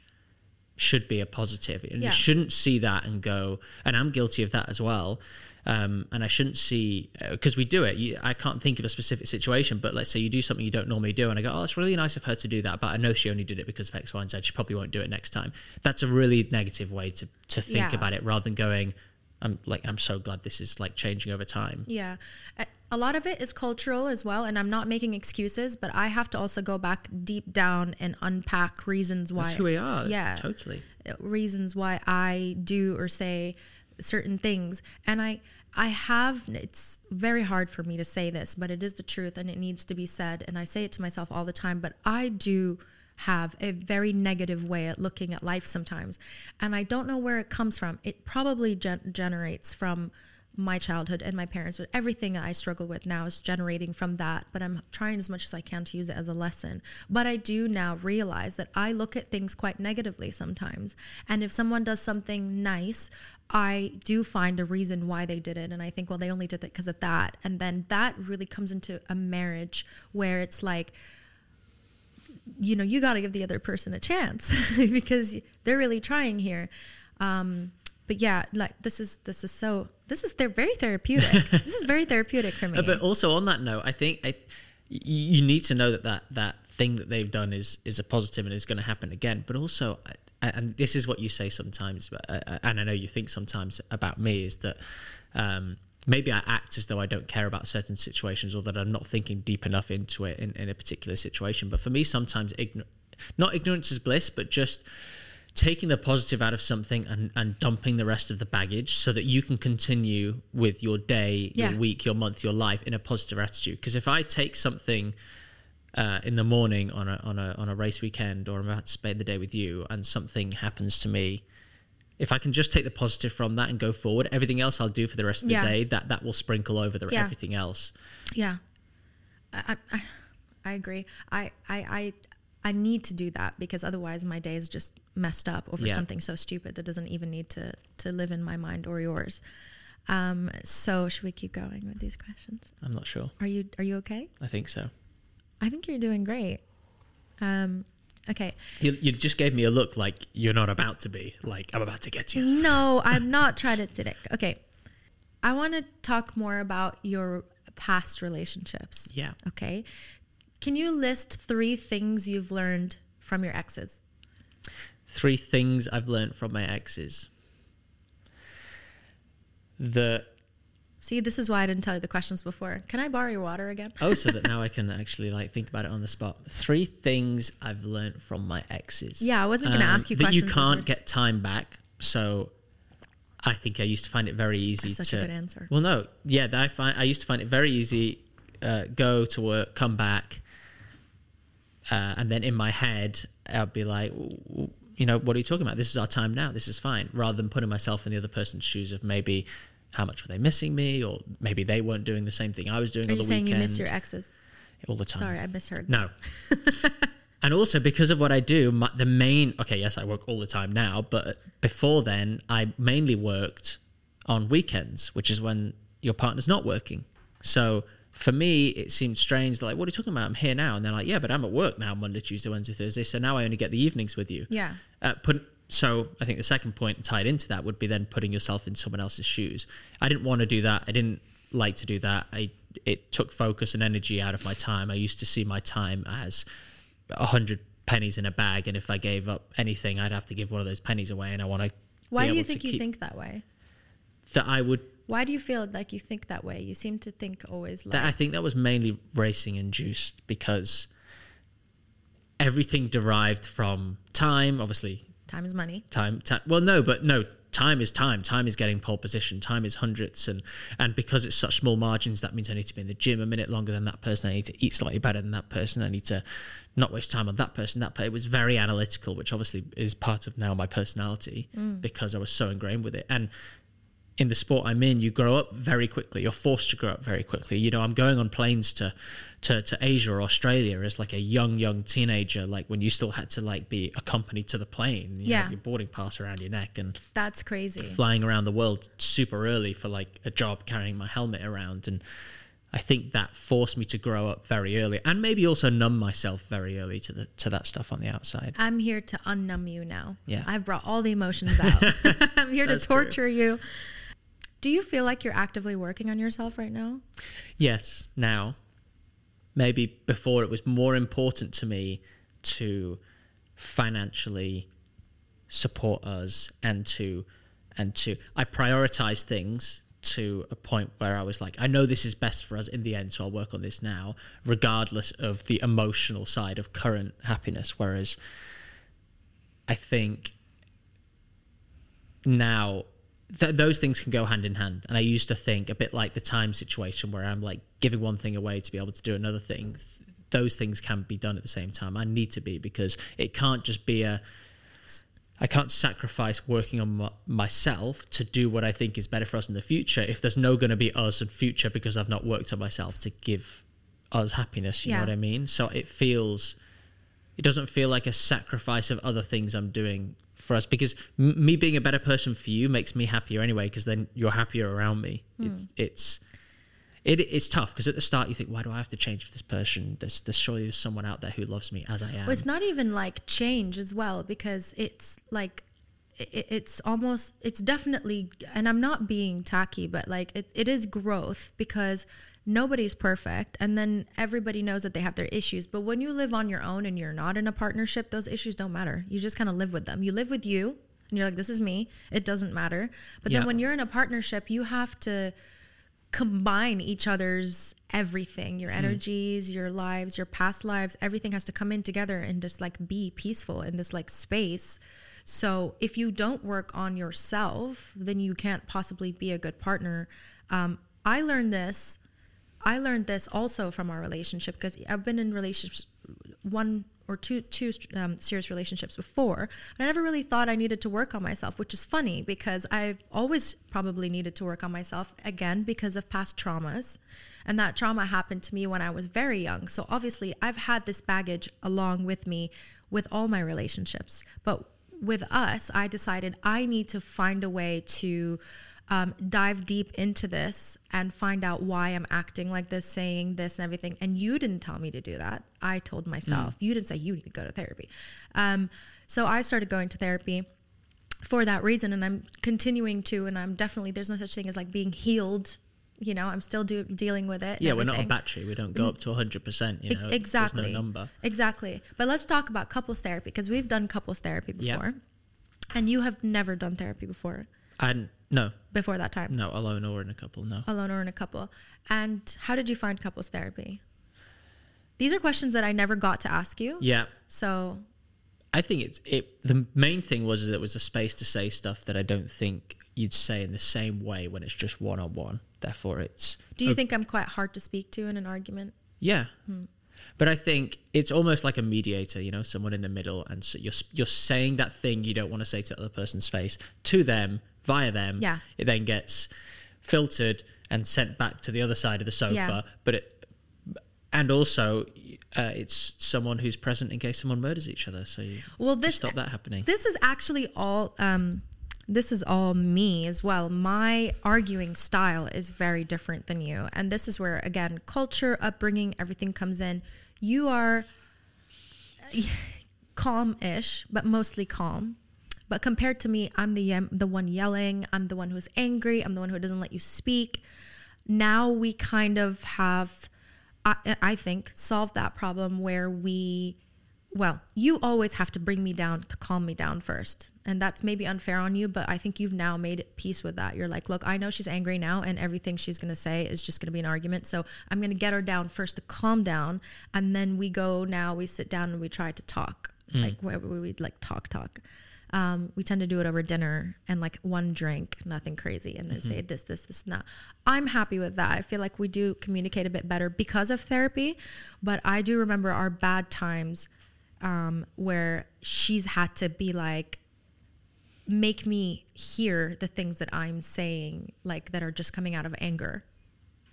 should be a positive. And Yeah. you shouldn't see that and go, and I'm guilty of that as well. Um, and I shouldn't see because we do it. You, I can't think of a specific situation, but let's say you do something you don't normally do, and I go, "Oh, it's really nice of her to do that," but I know she only did it because of X, Y, and Z. She probably won't do it next time. That's a really negative way to to think Yeah. about it, rather than going, "I'm like I'm so glad this is like changing over time." Yeah. A- A lot of it is cultural as well. And I'm not making excuses, but I have to also go back deep down and unpack reasons why. That's who we are. Yeah. totally. reasons why I do or say certain things. And I I have it's very hard for me to say this, but it is the truth and it needs to be said and I say it to myself all the time, but I do have a very negative way at looking at life sometimes. And I don't know where it comes from. It probably gen- generates from my childhood and my parents everything that i struggle with now is generating from that but i'm trying as much as i can to use it as a lesson. But i do now realize that i look at things quite negatively sometimes and if someone does something nice i do find a reason why they did it and i think well they only did it because of that and then that really comes into a marriage where it's like you know you got to give the other person a chance [LAUGHS] because they're really trying here. Um, but yeah, like this is this is so this is they're very therapeutic. [LAUGHS] this is very therapeutic for me. Uh, But also on that note, I think I, you need to know that that that thing that they've done is is a positive and is going to happen again. But also, and this is what you say sometimes, uh, and I know you think sometimes about me is that. Um, Maybe I act as though I don't care about certain situations or that I'm not thinking deep enough into it in, in a particular situation. But for me, sometimes igno- not ignorance is bliss, but just taking the positive out of something and, and dumping the rest of the baggage so that you can continue with your day, Yeah. your week, your month, your life in a positive attitude. Because if I take something uh, in the morning on a, on a on a race weekend or I'm about to spend the day with you and something happens to me, if I can just take the positive from that and go forward, everything else I'll do for the rest of the Yeah. day that that will sprinkle over the Yeah. everything else. Yeah, I, I, I agree. I, I, I, need to do that because otherwise my day is just messed up over Yeah. something so stupid that doesn't even need to to live in my mind or yours. Um, so should we keep going with these questions? I'm not sure. Are you are you okay? I think so. I think you're doing great. Um, okay. You, you just gave me a look like you're not about to be. Like I'm about to get you. No, [LAUGHS] I'm not trying to today. Okay. I want to talk more about your past relationships. Yeah. Okay. Can you list three things you've learned from your exes? Three things I've learned from my exes. The See, this is why I didn't tell you the questions before. Can I borrow your water again? oh, so that [LAUGHS] now I can actually like think about it on the spot. Three things I've learned from my exes. Yeah, I wasn't gonna ask you that you can't before. get time back. So I think I used to find it very easy. That's such to, a good answer. Well, no, yeah, that I find I used to find it very easy. Uh, go to work, come back, uh, and then in my head I'd be like, "W- w- you know, what are you talking about? This is our time now. This is fine. Rather than putting myself in the other person's shoes of maybe how much were they missing me, or maybe they weren't doing the same thing I was doing Are on you the saying weekend you miss your exes? all the time. Sorry, I misheard. No. [LAUGHS] and also because of what I do, my, the main okay, yes, I work all the time now, but before then, I mainly worked on weekends, which is when your partner's not working. So for me, it seemed strange. Like, what are you talking about? I'm here now, and they're like, yeah, but I'm at work now, Monday, Tuesday, Wednesday, Thursday. So now I only get the evenings with you. Yeah. Uh, put so I think the second point tied into that would be then putting yourself in someone else's shoes. I didn't want to do that. I didn't like to do that. I it took focus and energy out of my time. I used to see my time as a hundred pennies in a bag, and if I gave up anything, I'd have to give one of those pennies away. And I want to. Why do you think you think that way? that I would? Why do you feel like you think that way? You seem to think always like That I think that was mainly racing induced because everything derived from time, obviously. Time is money. time, ti well no but no time is time. Time is getting pole position. Time is hundreds and and because it's such small margins that means i need to be in the gym a minute longer than that person. I need to eat slightly better than that person. I need to not waste time on that person that it was very analytical which obviously is part of now my personality mm. because i was so ingrained with it. And in the sport I'm in, you grow up very quickly. You're forced to grow up very quickly. You know, I'm going on planes to, to, to Asia or Australia as like a young, young teenager, like when you still had to like be accompanied to the plane. You Yeah. Have your boarding pass around your neck and That's crazy. flying around the world super early for like a job carrying my helmet around. And I think that forced me to grow up very early and maybe also numb myself very early to the to that stuff on the outside. I'm here to unnumb you now. Yeah. I've brought all the emotions out. [LAUGHS] I'm here to That's true. torture you. Do you feel like you're actively working on yourself right now? Yes, now. Maybe before it was more important to me to financially support us and to and to I prioritize things to a point where I was like, I know this is best for us in the end, so I'll work on this now, regardless of the emotional side of current happiness. Whereas I think now th- those things can go hand in hand. And I used to think a bit like the time situation where I'm like giving one thing away to be able to do another thing. Th- Those things can be done at the same time. I need to be because it can't just be a. I can't sacrifice working on my, myself to do what I think is better for us in the future if there's no going to be us in future because I've not worked on myself to give us happiness. You Yeah. know what I mean? So it feels it doesn't feel like a sacrifice of other things I'm doing for us because m- me being a better person for you makes me happier anyway because then you're happier around me. Hmm. It's it's it, it's tough because at the start you think why do I have to change for this person? There's, there's surely there's someone out there who loves me as I am. Well, it's not even like change as well because it's like it, it's almost it's definitely and i'm not being tacky but like it, it is growth because nobody's perfect and then everybody knows that they have their issues. But when you live on your own and you're not in a partnership those issues don't matter. You just kind of live with them. You live with you and you're like this is me. It doesn't matter. But Yeah. then when you're in a partnership you have to combine each other's everything your energies your lives your past lives. Everything has to come in together and just like be peaceful in this like space. So if you don't work on yourself then you can't possibly be a good partner. Um, i learned this i learned this also from our relationship because i've been in relationships one or two two um, serious relationships before and i never really thought i needed to work on myself which is funny because i've always probably needed to work on myself again because of past traumas and that trauma happened to me when i was very young. So obviously i've had this baggage along with me with all my relationships but with us i decided i need to find a way to um, dive deep into this and find out why I'm acting like this, saying this, and everything. And you didn't tell me to do that. I told myself. You didn't say you need to go to therapy. Um, so I started going to therapy for that reason, and I'm continuing to. And I'm definitely there's no such thing as like being healed. You know, I'm still do, dealing with it. Yeah, we're not a battery. We don't go up to 100%. You E- know, exactly. There's no number. Exactly. But let's talk about couples therapy because we've done couples therapy before, and you have never done therapy before. And no, Before that time. no, alone or in a couple. No. alone or in a couple. And how did you find couples therapy? These are questions that I never got to ask you. Yeah. So, I think it's it. The main thing was that it was a space to say stuff that I don't think you'd say in the same way when it's just one on one. Therefore, it's do you think I'm quite hard to speak to in an argument? yeah. Hmm. But I think it's almost like a mediator, you know, someone in the middle, and so you're you're saying that thing you don't want to say to the other person's face to them via them. Yeah. It then gets filtered and sent back to the other side of the sofa. Yeah. But it, and also, uh, it's someone who's present in case someone murders each other. So you Well, this stop that happening. this is actually all um this is all me as well. My arguing style is very different than you. And this is where again, culture, upbringing, everything comes in. You are [SIGHS] calm-ish, but mostly calm. But compared to me, I'm the the one yelling. I'm the one who's angry. I'm the one who doesn't let you speak. Now we kind of have, I, I think, solved that problem where we, well, you always have to bring me down to calm me down first, and that's maybe unfair on you. But I think you've now made peace with that. You're like, look, I know she's angry now, and everything she's gonna say is just gonna be an argument. So I'm gonna get her down first to calm down, and then we go. Now we sit down and we try to talk, mm. like where we would like talk, talk um, we tend to do it over dinner and like one drink, nothing crazy, and then say this, this, this, and that. I'm happy with that. I feel like we do communicate a bit better because of therapy, but I do remember our bad times um, where she's had to be like, make me hear the things that I'm saying, like that are just coming out of anger,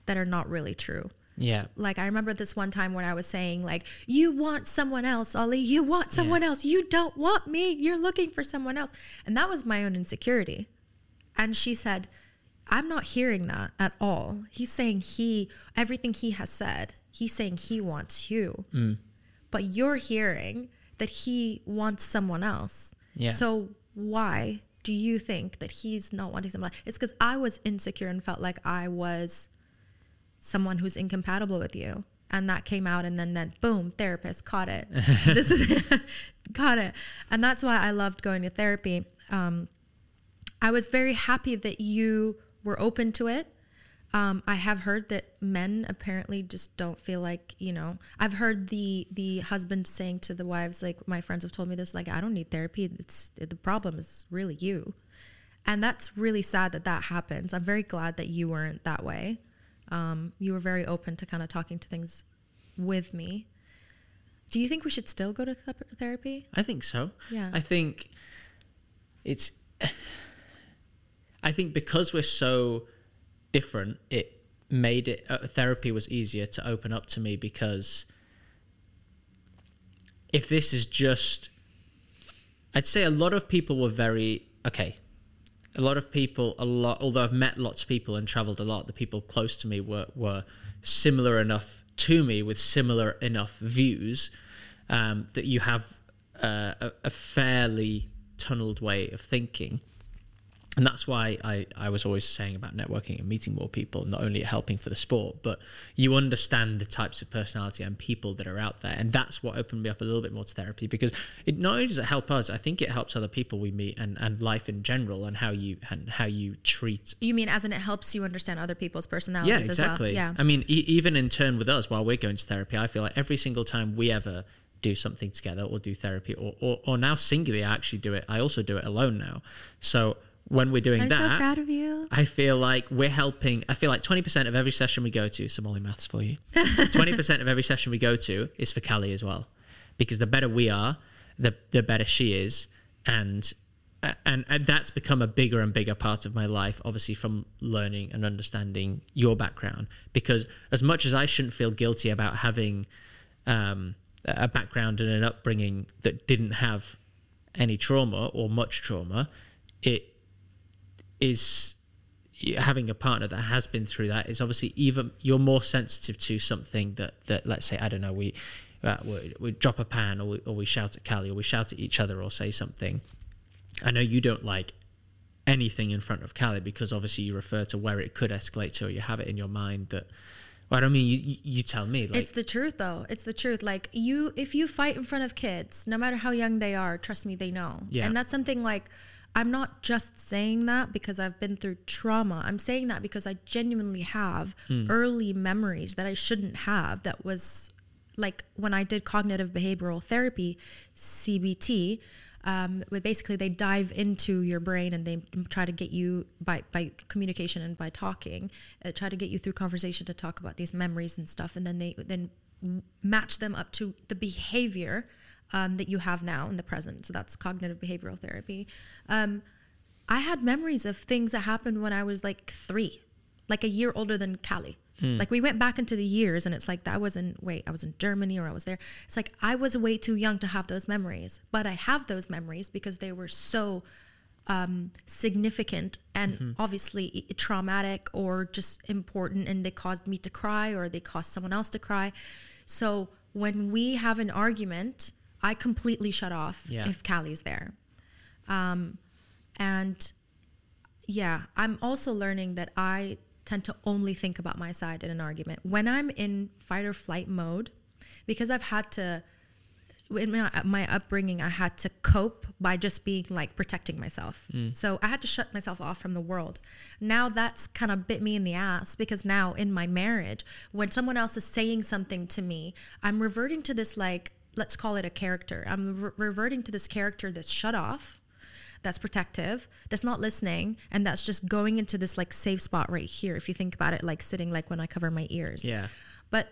that are not really true yeah. like I remember this one time when I was saying like you want someone else Ollie you want someone else. You don't want me. You're looking for someone else. And that was my own insecurity. And she said I'm not hearing that at all. He's saying he everything he has said he's saying he wants you. Mm. But you're hearing that he wants someone else. Yeah. so why do you think that he's not wanting someone else? It's because I was insecure and felt like I was someone who's incompatible with you. And that came out and then then boom therapist caught it. [LAUGHS] This is [LAUGHS] caught it. And that's why i loved going to therapy. Um, i was very happy that you were open to it. Um, i have heard that men apparently just don't feel like you know i've heard the the husband saying to the wives like my friends have told me this like i don't need therapy. It's the problem is really you. And that's really sad that that happens. I'm very glad that you weren't that way um, you were very open to kind of talking to things with me. Do you think we should still go to th- therapy? I think so. Yeah. I think it's. [SIGHS] I think because we're so different, it made it uh, therapy was easier to open up to me because if this is just, I'd say a lot of people were very okay. A lot of people, a lot. Although I've met lots of people and traveled a lot, the people close to me were were similar enough to me with similar enough views um, that you have uh, a, a fairly tunneled way of thinking and that's why I, I was always saying about networking and meeting more people, not only helping for the sport, but you understand the types of personality and people that are out there. And that's what opened me up a little bit more to therapy because it not only does it help us, I think it helps other people we meet and, and life in general and how you and how you treat. You mean as in it helps you understand other people's personalities Yeah, as exactly. well? Yeah. I mean, e- even in turn with us while we're going to therapy, I feel like every single time we ever do something together or do therapy or, or, or now singularly, I actually do it. I also do it alone now. So when we're doing I'm that, so proud of you. I feel like we're helping. I feel like 20% of every session we go to, some only maths for you, [LAUGHS] 20% of every session we go to is for Callie as well. Because the better we are, the, the better she is. And, and, and that's become a bigger and bigger part of my life, obviously, from learning and understanding your background. Because as much as I shouldn't feel guilty about having um, a background and an upbringing that didn't have any trauma or much trauma, it is having a partner that has been through that is obviously even you're more sensitive to something that that let's say I don't know we uh, we, we drop a pan or we, or we shout at Callie or we shout at each other or say something. I know you don't like anything in front of Callie because obviously you refer to where it could escalate to or you have it in your mind that well, I don't mean you, you, tell me like it's the truth though. It's the truth. Like you if you fight in front of kids, no matter how young they are, trust me, they know. Yeah. And that's something like I'm not just saying that because I've been through trauma. I'm saying that because I genuinely have early memories that I shouldn't have. That was like when I did cognitive behavioral therapy, CBT. Um, basically they dive into your brain and they try to get you by by communication and by talking, uh, try to get you through conversation to talk about these memories and stuff, and then they then match them up to the behavior um, that you have now in the present. So that's cognitive behavioral therapy. Um, I had memories of things that happened when I was like three, like a year older than Callie. Like we went back into the years and it's like that was in wait, I was in Germany or I was there. It's like I was way too young to have those memories. But I have those memories because they were so um, significant and obviously i- traumatic or just important and they caused me to cry or they caused someone else to cry. So when we have an argument, I completely shut off Yeah. if Callie's there. Um, and yeah, I'm also learning that I tend to only think about my side in an argument. When I'm in fight or flight mode, because I've had to, in my, my upbringing, I had to cope by just being like protecting myself. So I had to shut myself off from the world. Now that's kind of bit me in the ass because now in my marriage, when someone else is saying something to me, I'm reverting to this like, let's call it a character. I'm re- reverting to this character that's shut off that's protective, that's not listening, and that's just going into this like safe spot right here. If you think about it, like sitting like when I cover my ears. yeah But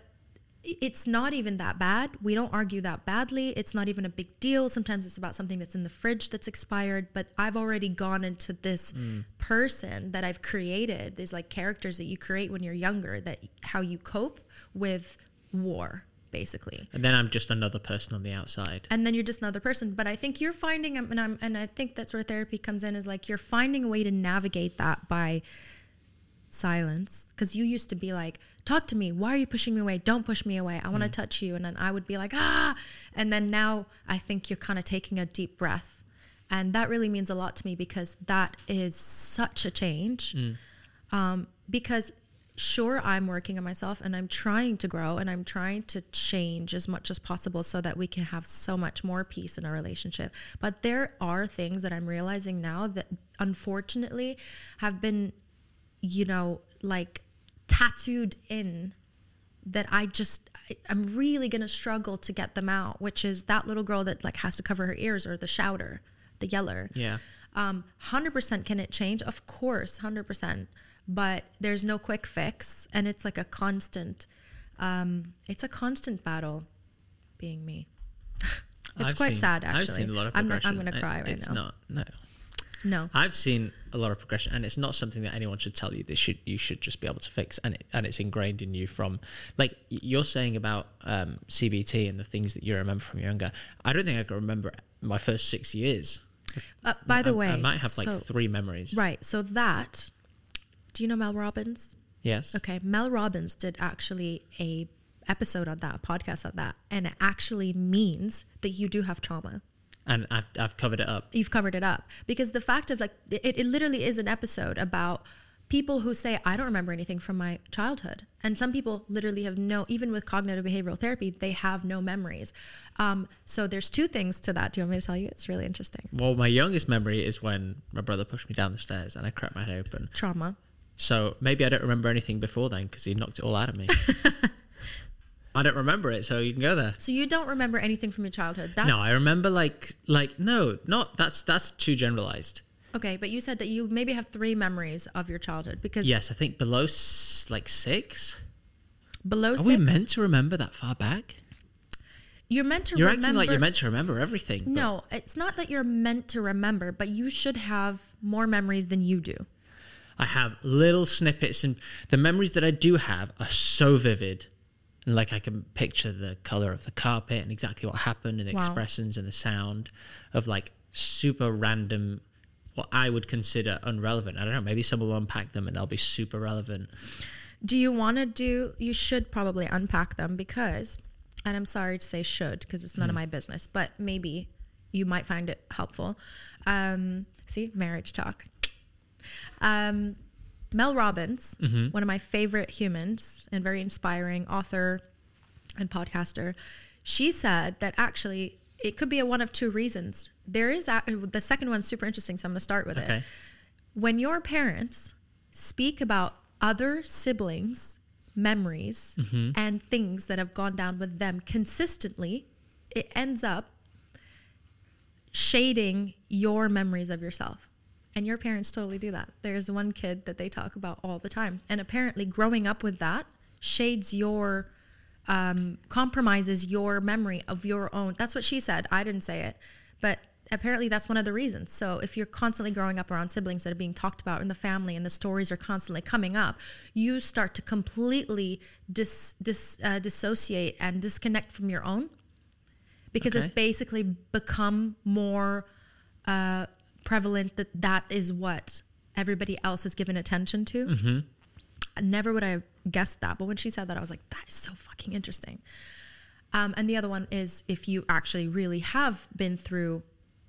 it's not even that bad. We don't argue that badly. It's not even a big deal. Sometimes it's about something that's in the fridge that's expired, but I've already gone into this mm. person that I've created, these like characters that you create when you're younger, that how you cope with war, basically and then I'm just another person on the outside and then you're just another person. But I think you're finding, and I'm, and I think that's where therapy comes in, is like you're finding a way to navigate that by silence. Because you used to be like, talk to me. Why are you pushing me away? Don't push me away. I want to touch you. And then I would be like, ah. And then now I think you're kind of taking a deep breath. And that really means a lot to me because that is such a change. Um, because sure i'm working on myself and i'm trying to grow and i'm trying to change as much as possible so that we can have so much more peace in our relationship but there are things that i'm realizing now that unfortunately have been you know like tattooed in that i just i'm really gonna struggle to get them out which is that little girl that like has to cover her ears or the shouter the yeller yeah um, 100% can it change? Of course, 100%. But there's no quick fix. And it's like a constant, um, it's a constant battle being me. [LAUGHS] it's I've quite seen- sad, actually. I've seen a lot of I'm, not. I'm going to cry right it's now. not no no. I've seen a lot of progression, and it's not something that anyone should tell you. They should you should just be able to fix, and it, and it's ingrained in you from like you're saying about um, CBT and the things that you remember from younger. I don't think I can remember my first six years. Uh, by the I, way, I might have like so- three memories. Right. So that, do you know Mel Robbins? Yes. Okay, Mel Robbins did actually a episode on that, a podcast on that, and it actually means that you do have trauma. and I've I've covered it up. you've covered it up because the fact of like it, it literally is an episode about people who say i don't remember anything from my childhood and some people literally have no even with cognitive behavioral therapy they have no memories um, so there's two things to that do you want me to tell you it's really interesting Well, my youngest memory is when my brother pushed me down the stairs and I cracked my head open. trauma So maybe I don't remember anything before then because he knocked it all out of me. [LAUGHS] I don't remember it, so you can go there. so you don't remember anything from your childhood that's no, I remember like like no, not that's that's too generalized. okay but you said that you maybe have three memories of your childhood because Yes, I think below s- like six. below Are six we meant to remember that far back? you're meant to You're remember acting like you're meant to remember everything. but no it's not that you're meant to remember but you should have more memories than you do I have little snippets, and the memories that I do have are so vivid. And like I can picture the color of the carpet and exactly what happened, and the Wow. expressions and the sound of like super random, what I would consider unrelevant. I don't know. Maybe someone will unpack them and they'll be super relevant. Do you want to do? You should probably unpack them because, and I'm sorry to say should because it's none of my business, but maybe you might find it helpful. Um, see, marriage talk. Um, Mel Robbins, one of my favorite humans and very inspiring author and podcaster, she said that actually it could be a one of two reasons. There is a, the second one's super interesting, so I'm going to start with it when your parents speak about other siblings' memories and things that have gone down with them consistently, it ends up shading your memories of yourself. And your parents totally do that. There's one kid that they talk about all the time. And apparently, growing up with that shades your, um, compromises your memory of your own. That's what she said. I didn't say it. But apparently, that's one of the reasons. So, if you're constantly growing up around siblings that are being talked about in the family and the stories are constantly coming up, you start to completely dis, dis, uh, dissociate and disconnect from your own because it's basically become more uh, prevalent that that is what everybody else has given attention to. Mm-hmm. Never would I have guessed that, but when she said that, I was like, that is so fucking interesting. Um, and the other one is if you actually really have been through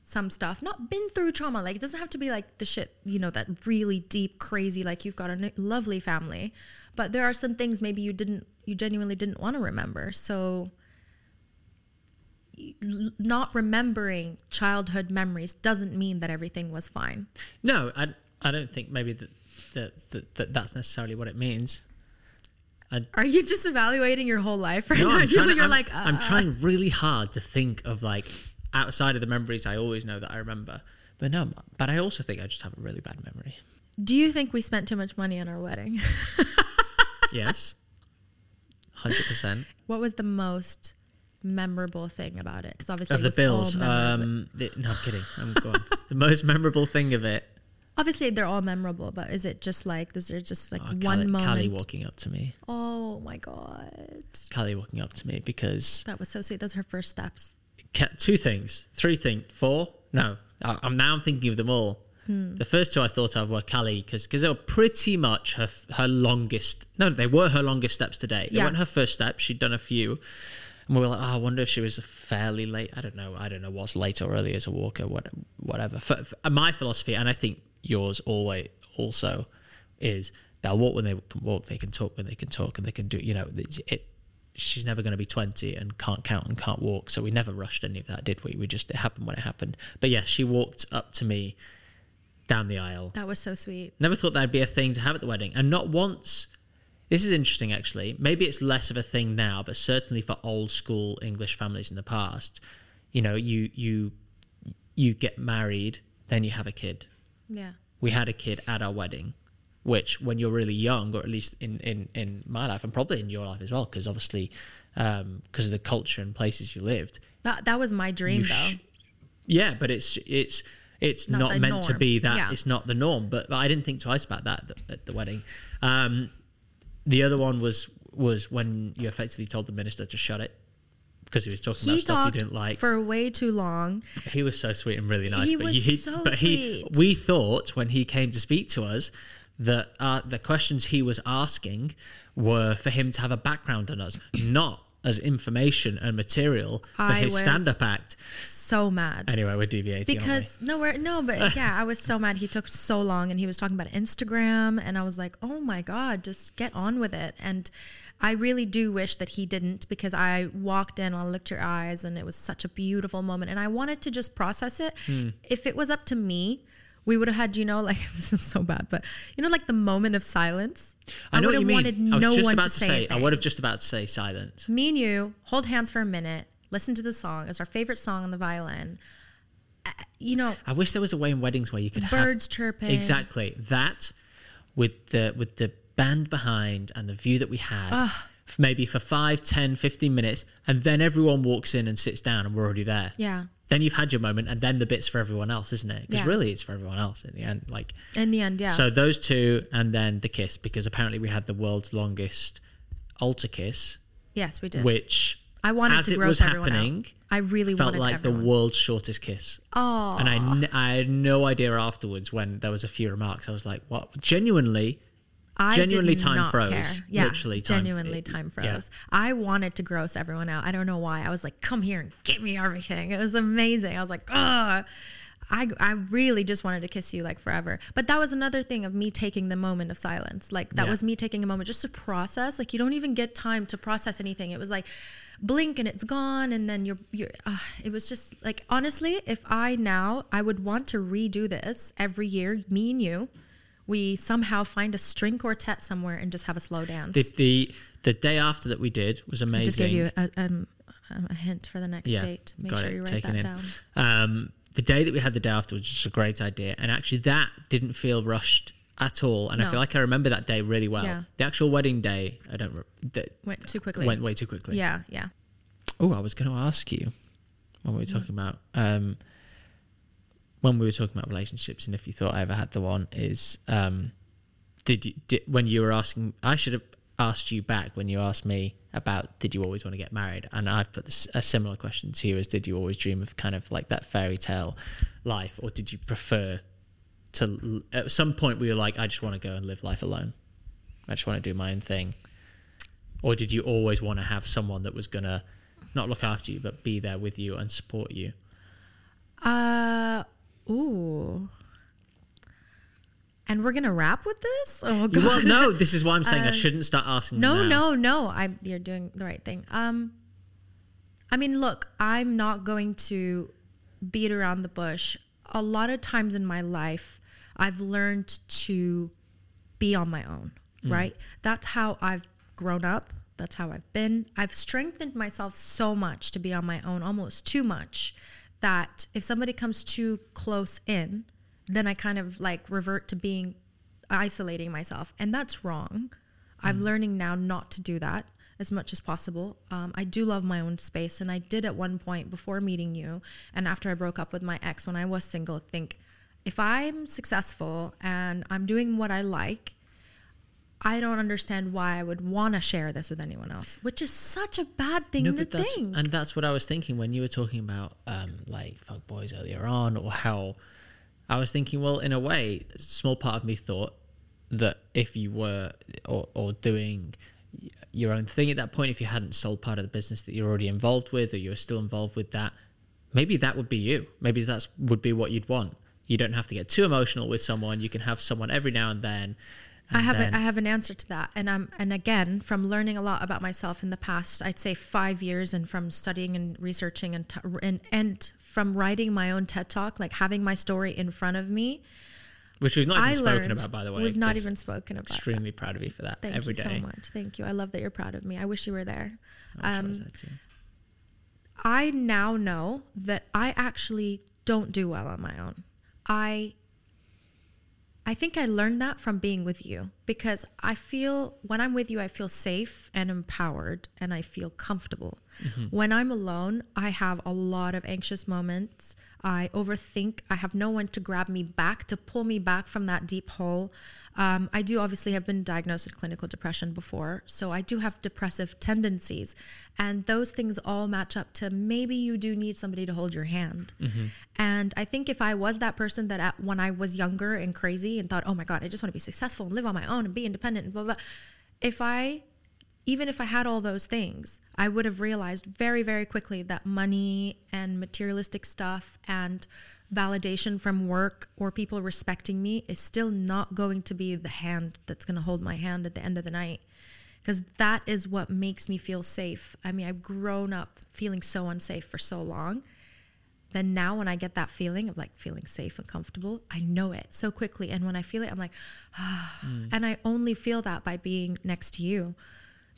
some stuff, not been through trauma, like it doesn't have to be like the shit, you know, that really deep, crazy, like you've got a n- lovely family, but there are some things maybe you didn't, you genuinely didn't want to remember. So, not remembering childhood memories doesn't mean that everything was fine. No, I, I don't think maybe that, that, that, that that's necessarily what it means. Are you just evaluating your whole life right No, now? I'm [LAUGHS] You're, trying, you're I'm, like, I'm uh, trying really hard to think of like outside of the memories I always know that I remember. But no, but I also think I just have a really bad memory. Do you think we spent too much money on our wedding? [LAUGHS] Yes. 100%. what was the most memorable thing about it? Because obviously Of the bills. Um, the, no, I'm kidding. I'm going. the most memorable thing of it. obviously they're all memorable, but is it just like is there just like Oh, one Callie, moment? Callie walking up to me. oh my god, Callie walking up to me because that was so sweet. Those are her first steps. ca- two things, three things, four. No, I, I'm now I'm thinking of them all. Hmm. The first two I thought of were Callie because they were pretty much her her longest. No, they were her longest steps today. They Yeah. weren't her first steps. She'd done a few, and we were like, oh, I wonder if she was fairly late. I don't know. I don't know what's late or early as a walker. What, whatever. For, for my philosophy, and I think yours always also is they'll walk when they can walk. They can talk when they can talk, and they can do. You know, it. it she's never going to be 20 and can't count and can't walk so we never rushed any of that did we we just it happened when it happened but yeah she walked up to me down the aisle That was so sweet. never thought that'd be a thing to have at the wedding and not once this is interesting actually maybe it's less of a thing now but certainly for old school english families in the past you know you you you get married then you have a kid Yeah. we had a kid at our wedding which when you're really young or at least in in in my life and probably in your life as well because obviously um because of the culture and places you lived That that was my dream you though. yeah but it's it's it's Not not, meant to be that Yeah. it's not the norm but, but i didn't think twice about that at the, at the wedding um the other one was was when you effectively told the minister to shut it because he was talking he about stuff you didn't like for way too long. he was so sweet and really nice. He but was he, so but he, sweet. we thought when he came to speak to us that uh, the questions he was asking were for him to have a background on us, not as information and material for I his was stand-up act. So mad. Anyway, we're deviating. aren't we? because no, we're, no, but [LAUGHS] yeah, I was so mad. He took so long, and he was talking about Instagram, and I was like, oh my god, just get on with it. And I really do wish that he didn't because I walked in, I looked your eyes, and it was such a beautiful moment, and I wanted to just process it. Hmm. If it was up to me. We would have had, you know, [LAUGHS] like this is so bad, but you know, like the moment of silence. I know would what you have mean. wanted I was no just one about to to say. say. I would have just about to say silence. me and you hold hands for a minute, listen to the song. It's our favorite song on the violin. Uh, You know, I wish there was a way in weddings where you could have birds have chirping. exactly that with the with the band behind and the view that we had. Maybe for 5, 10, 15 minutes, and then everyone walks in and sits down, and we're already there. Yeah. Then you've had your moment, and then the bit's for everyone else, isn't it? Because Yeah. really, it's for everyone else in the end. Like, In the end, yeah. So those two, and then the kiss, because apparently we had the world's longest altar kiss, yes, we did. which I wanted as to it gross was everyone out. happening, I really felt like everyone. the world's shortest kiss. Oh, And I, n- I had no idea afterwards when there was a few remarks. I was like, "What?" Genuinely, I genuinely time froze. care. Yeah, Literally time- genuinely time froze. yeah. I wanted to gross everyone out. I don't know why. I was like, "Come here and get me everything." It was amazing. I was like, "Ugh." I, I really just wanted to kiss you like forever. But that was another thing of me taking the moment of silence. Like that Yeah. was me taking a moment just to process. Like you don't even get time to process anything. It was like blink and it's gone and then you're you're uh, it was just like honestly, if I now I would want to redo this every year, me and you. We somehow find a string quartet somewhere and just have a slow dance. the, the the day after that we did was amazing. I just gave you a, um, a hint for the next yeah, date. Make got sure it. you write that in. down. Um, the day that we had the day after was just a great idea, and actually that didn't feel rushed at all. And I feel like I remember that day really well. Yeah. The actual wedding day, I don't. Re- that Went too quickly. went way too quickly. Yeah, yeah. Oh, I was going to ask you when we were talking about um, when we were talking about relationships, and if you thought I ever had the one, is um, did you did, when you were asking? I should have asked you back when you asked me about did you always want to get married, and I've put this, a similar question to you: as did you always dream of kind of like that fairy tale life, or did you prefer to at some point we were like, I just want to go and live life alone. I just want to do my own thing. Or did you always want to have someone that was gonna not look after you, but be there with you and support you? Uh, ooh. And we're gonna wrap with this? Oh god. Well, no, this is why I'm saying I shouldn't start asking. No, no, no. I you're doing the right thing. Um I mean, look, I'm not going to beat around the bush. A lot of times in my life, I've learned to be on my own, right? That's how I've grown up. That's how I've been. I've strengthened myself so much to be on my own, almost too much, that if somebody comes too close in, then I kind of like revert to being isolating myself. And that's wrong. I'm learning now not to do that as much as possible. Um, I do love my own space. And I did at one point before meeting you and after I broke up with my ex when I was single, think if I'm successful and I'm doing what I like, I don't understand why I would want to share this with anyone else, which is such a bad thing No, to think. and that's what I was thinking when you were talking about um, like fuck boys earlier on, or how I was thinking. Well, in a way, a small part of me thought that if you were or, or doing your own thing at that point, if you hadn't sold part of the business that you're already involved with, or you were still involved with that, maybe that would be you. Maybe that would be what you'd want. You don't have to get too emotional with someone. You can have someone every now and then. I have then- a, I have an answer to that, and um and again from learning a lot about myself in the past, I'd say five years, and from studying and researching and t- and and from writing my own TED talk, like having my story in front of me. which we've not even I spoken learned about, by the way. we've not even spoken about. that. Extremely proud of you for that Thank every you day. so much. Thank you. I love that you're proud of me. I wish you were there. Sure Um, that too. I now know that I actually don't do well on my own. I I think I learned that from being with you because I feel when I'm with you I feel safe and empowered and I feel comfortable. Mm-hmm. When I'm alone, I have a lot of anxious moments. I overthink. I have no one to grab me back, to pull me back from that deep hole. Um, I do obviously have been diagnosed with clinical depression before, so I do have depressive tendencies. And those things all match up to maybe you do need somebody to hold your hand. And I think if I was that person that at, when I was younger and crazy and thought, oh my God, I just want to be successful and live on my own and be independent and blah, blah, if I even if I had all those things, I would have realized very, very quickly that money and materialistic stuff and validation from work or people respecting me is still not going to be the hand that's going to hold my hand at the end of the night. Because that is what makes me feel safe. I mean, I've grown up feeling so unsafe for so long. Then now, when I get that feeling of like feeling safe and comfortable, I know it so quickly. And when I feel it, I'm like, ah. [SIGHS] Mm. And I only feel that by being next to you.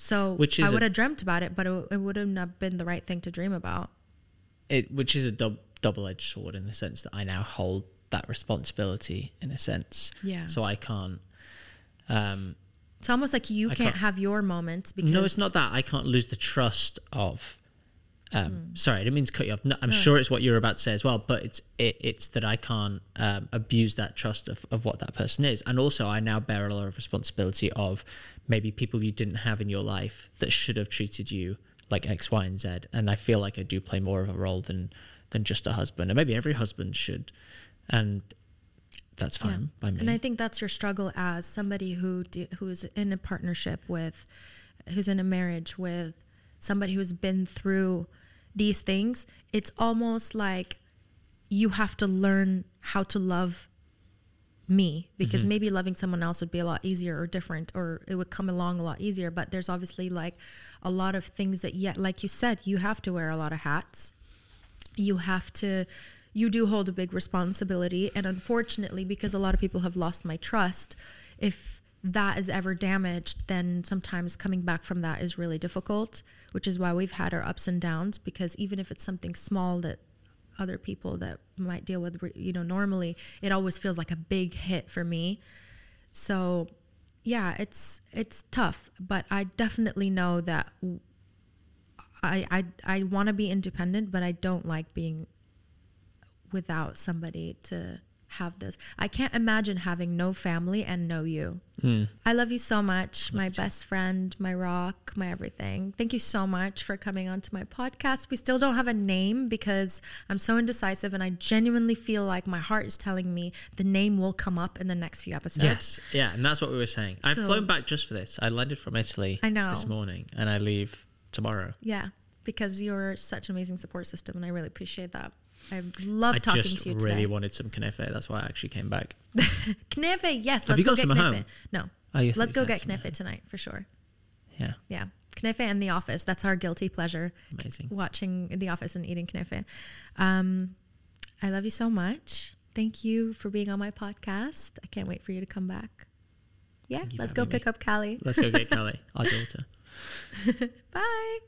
So Which I would have dreamt about it, but it, it wouldn't have been the right thing to dream about. it which is a dub, double-edged sword in the sense that I now hold that responsibility in a sense. Yeah. So I can't. Um, It's almost like you can't, can't- have your moments because no, it's not that I can't lose the trust of. Um, Hmm. Sorry, I didn't mean to cut you off. No, I'm sure it's what you're about to say as well, but it's it, it's that I can't um, abuse that trust of, of what that person is, and also I now bear a lot of responsibility of maybe people you didn't have in your life that should have treated you like X, Y, and Z, and I feel like I do play more of a role than than just a husband, and maybe every husband should, and that's fine by me. And I think that's your struggle as somebody who who's in a partnership with, who's in a marriage with somebody who's been through these things. It's almost like you have to learn how to love me because Mm-hmm. maybe loving someone else would be a lot easier or different or it would come along a lot easier but there's obviously like a lot of things that yet like you said you have to wear a lot of hats you have to you do hold a big responsibility and unfortunately because a lot of people have lost my trust if that is ever damaged then sometimes coming back from that is really difficult which is why we've had our ups and downs because even if it's something small that other people that might deal with you know normally it always feels like a big hit for me. So yeah it's it's tough but i definitely know that i i, I want to be independent but i don't like being without somebody to have this i can't imagine having no family and no you Mm. i love you so much my best friend my rock my everything thank you so much for coming onto my podcast we still don't have a name because i'm so indecisive and i genuinely feel like my heart is telling me the name will come up in the next few episodes Yes, yeah, and that's what we were saying. I've flown back just for this. I landed from Italy I know. this morning, and I leave tomorrow. Yeah, because you're such an amazing support system, and I really appreciate that. I love I talking to you I really today. wanted some knefe. That's why I actually came back. [LAUGHS] Knefe, yes. Have let's you go got get some at home? No, Oh, you let's go get knefe tonight for sure. Yeah, Yeah, knefe and The Office. That's our guilty pleasure. amazing. Watching The Office and eating knefe. Um, I love you so much. Thank you for being on my podcast. I can't wait for you to come back. Yeah, Thank you for let's go having me. pick up Callie. Let's go get [LAUGHS] Callie, our daughter. [LAUGHS] Bye.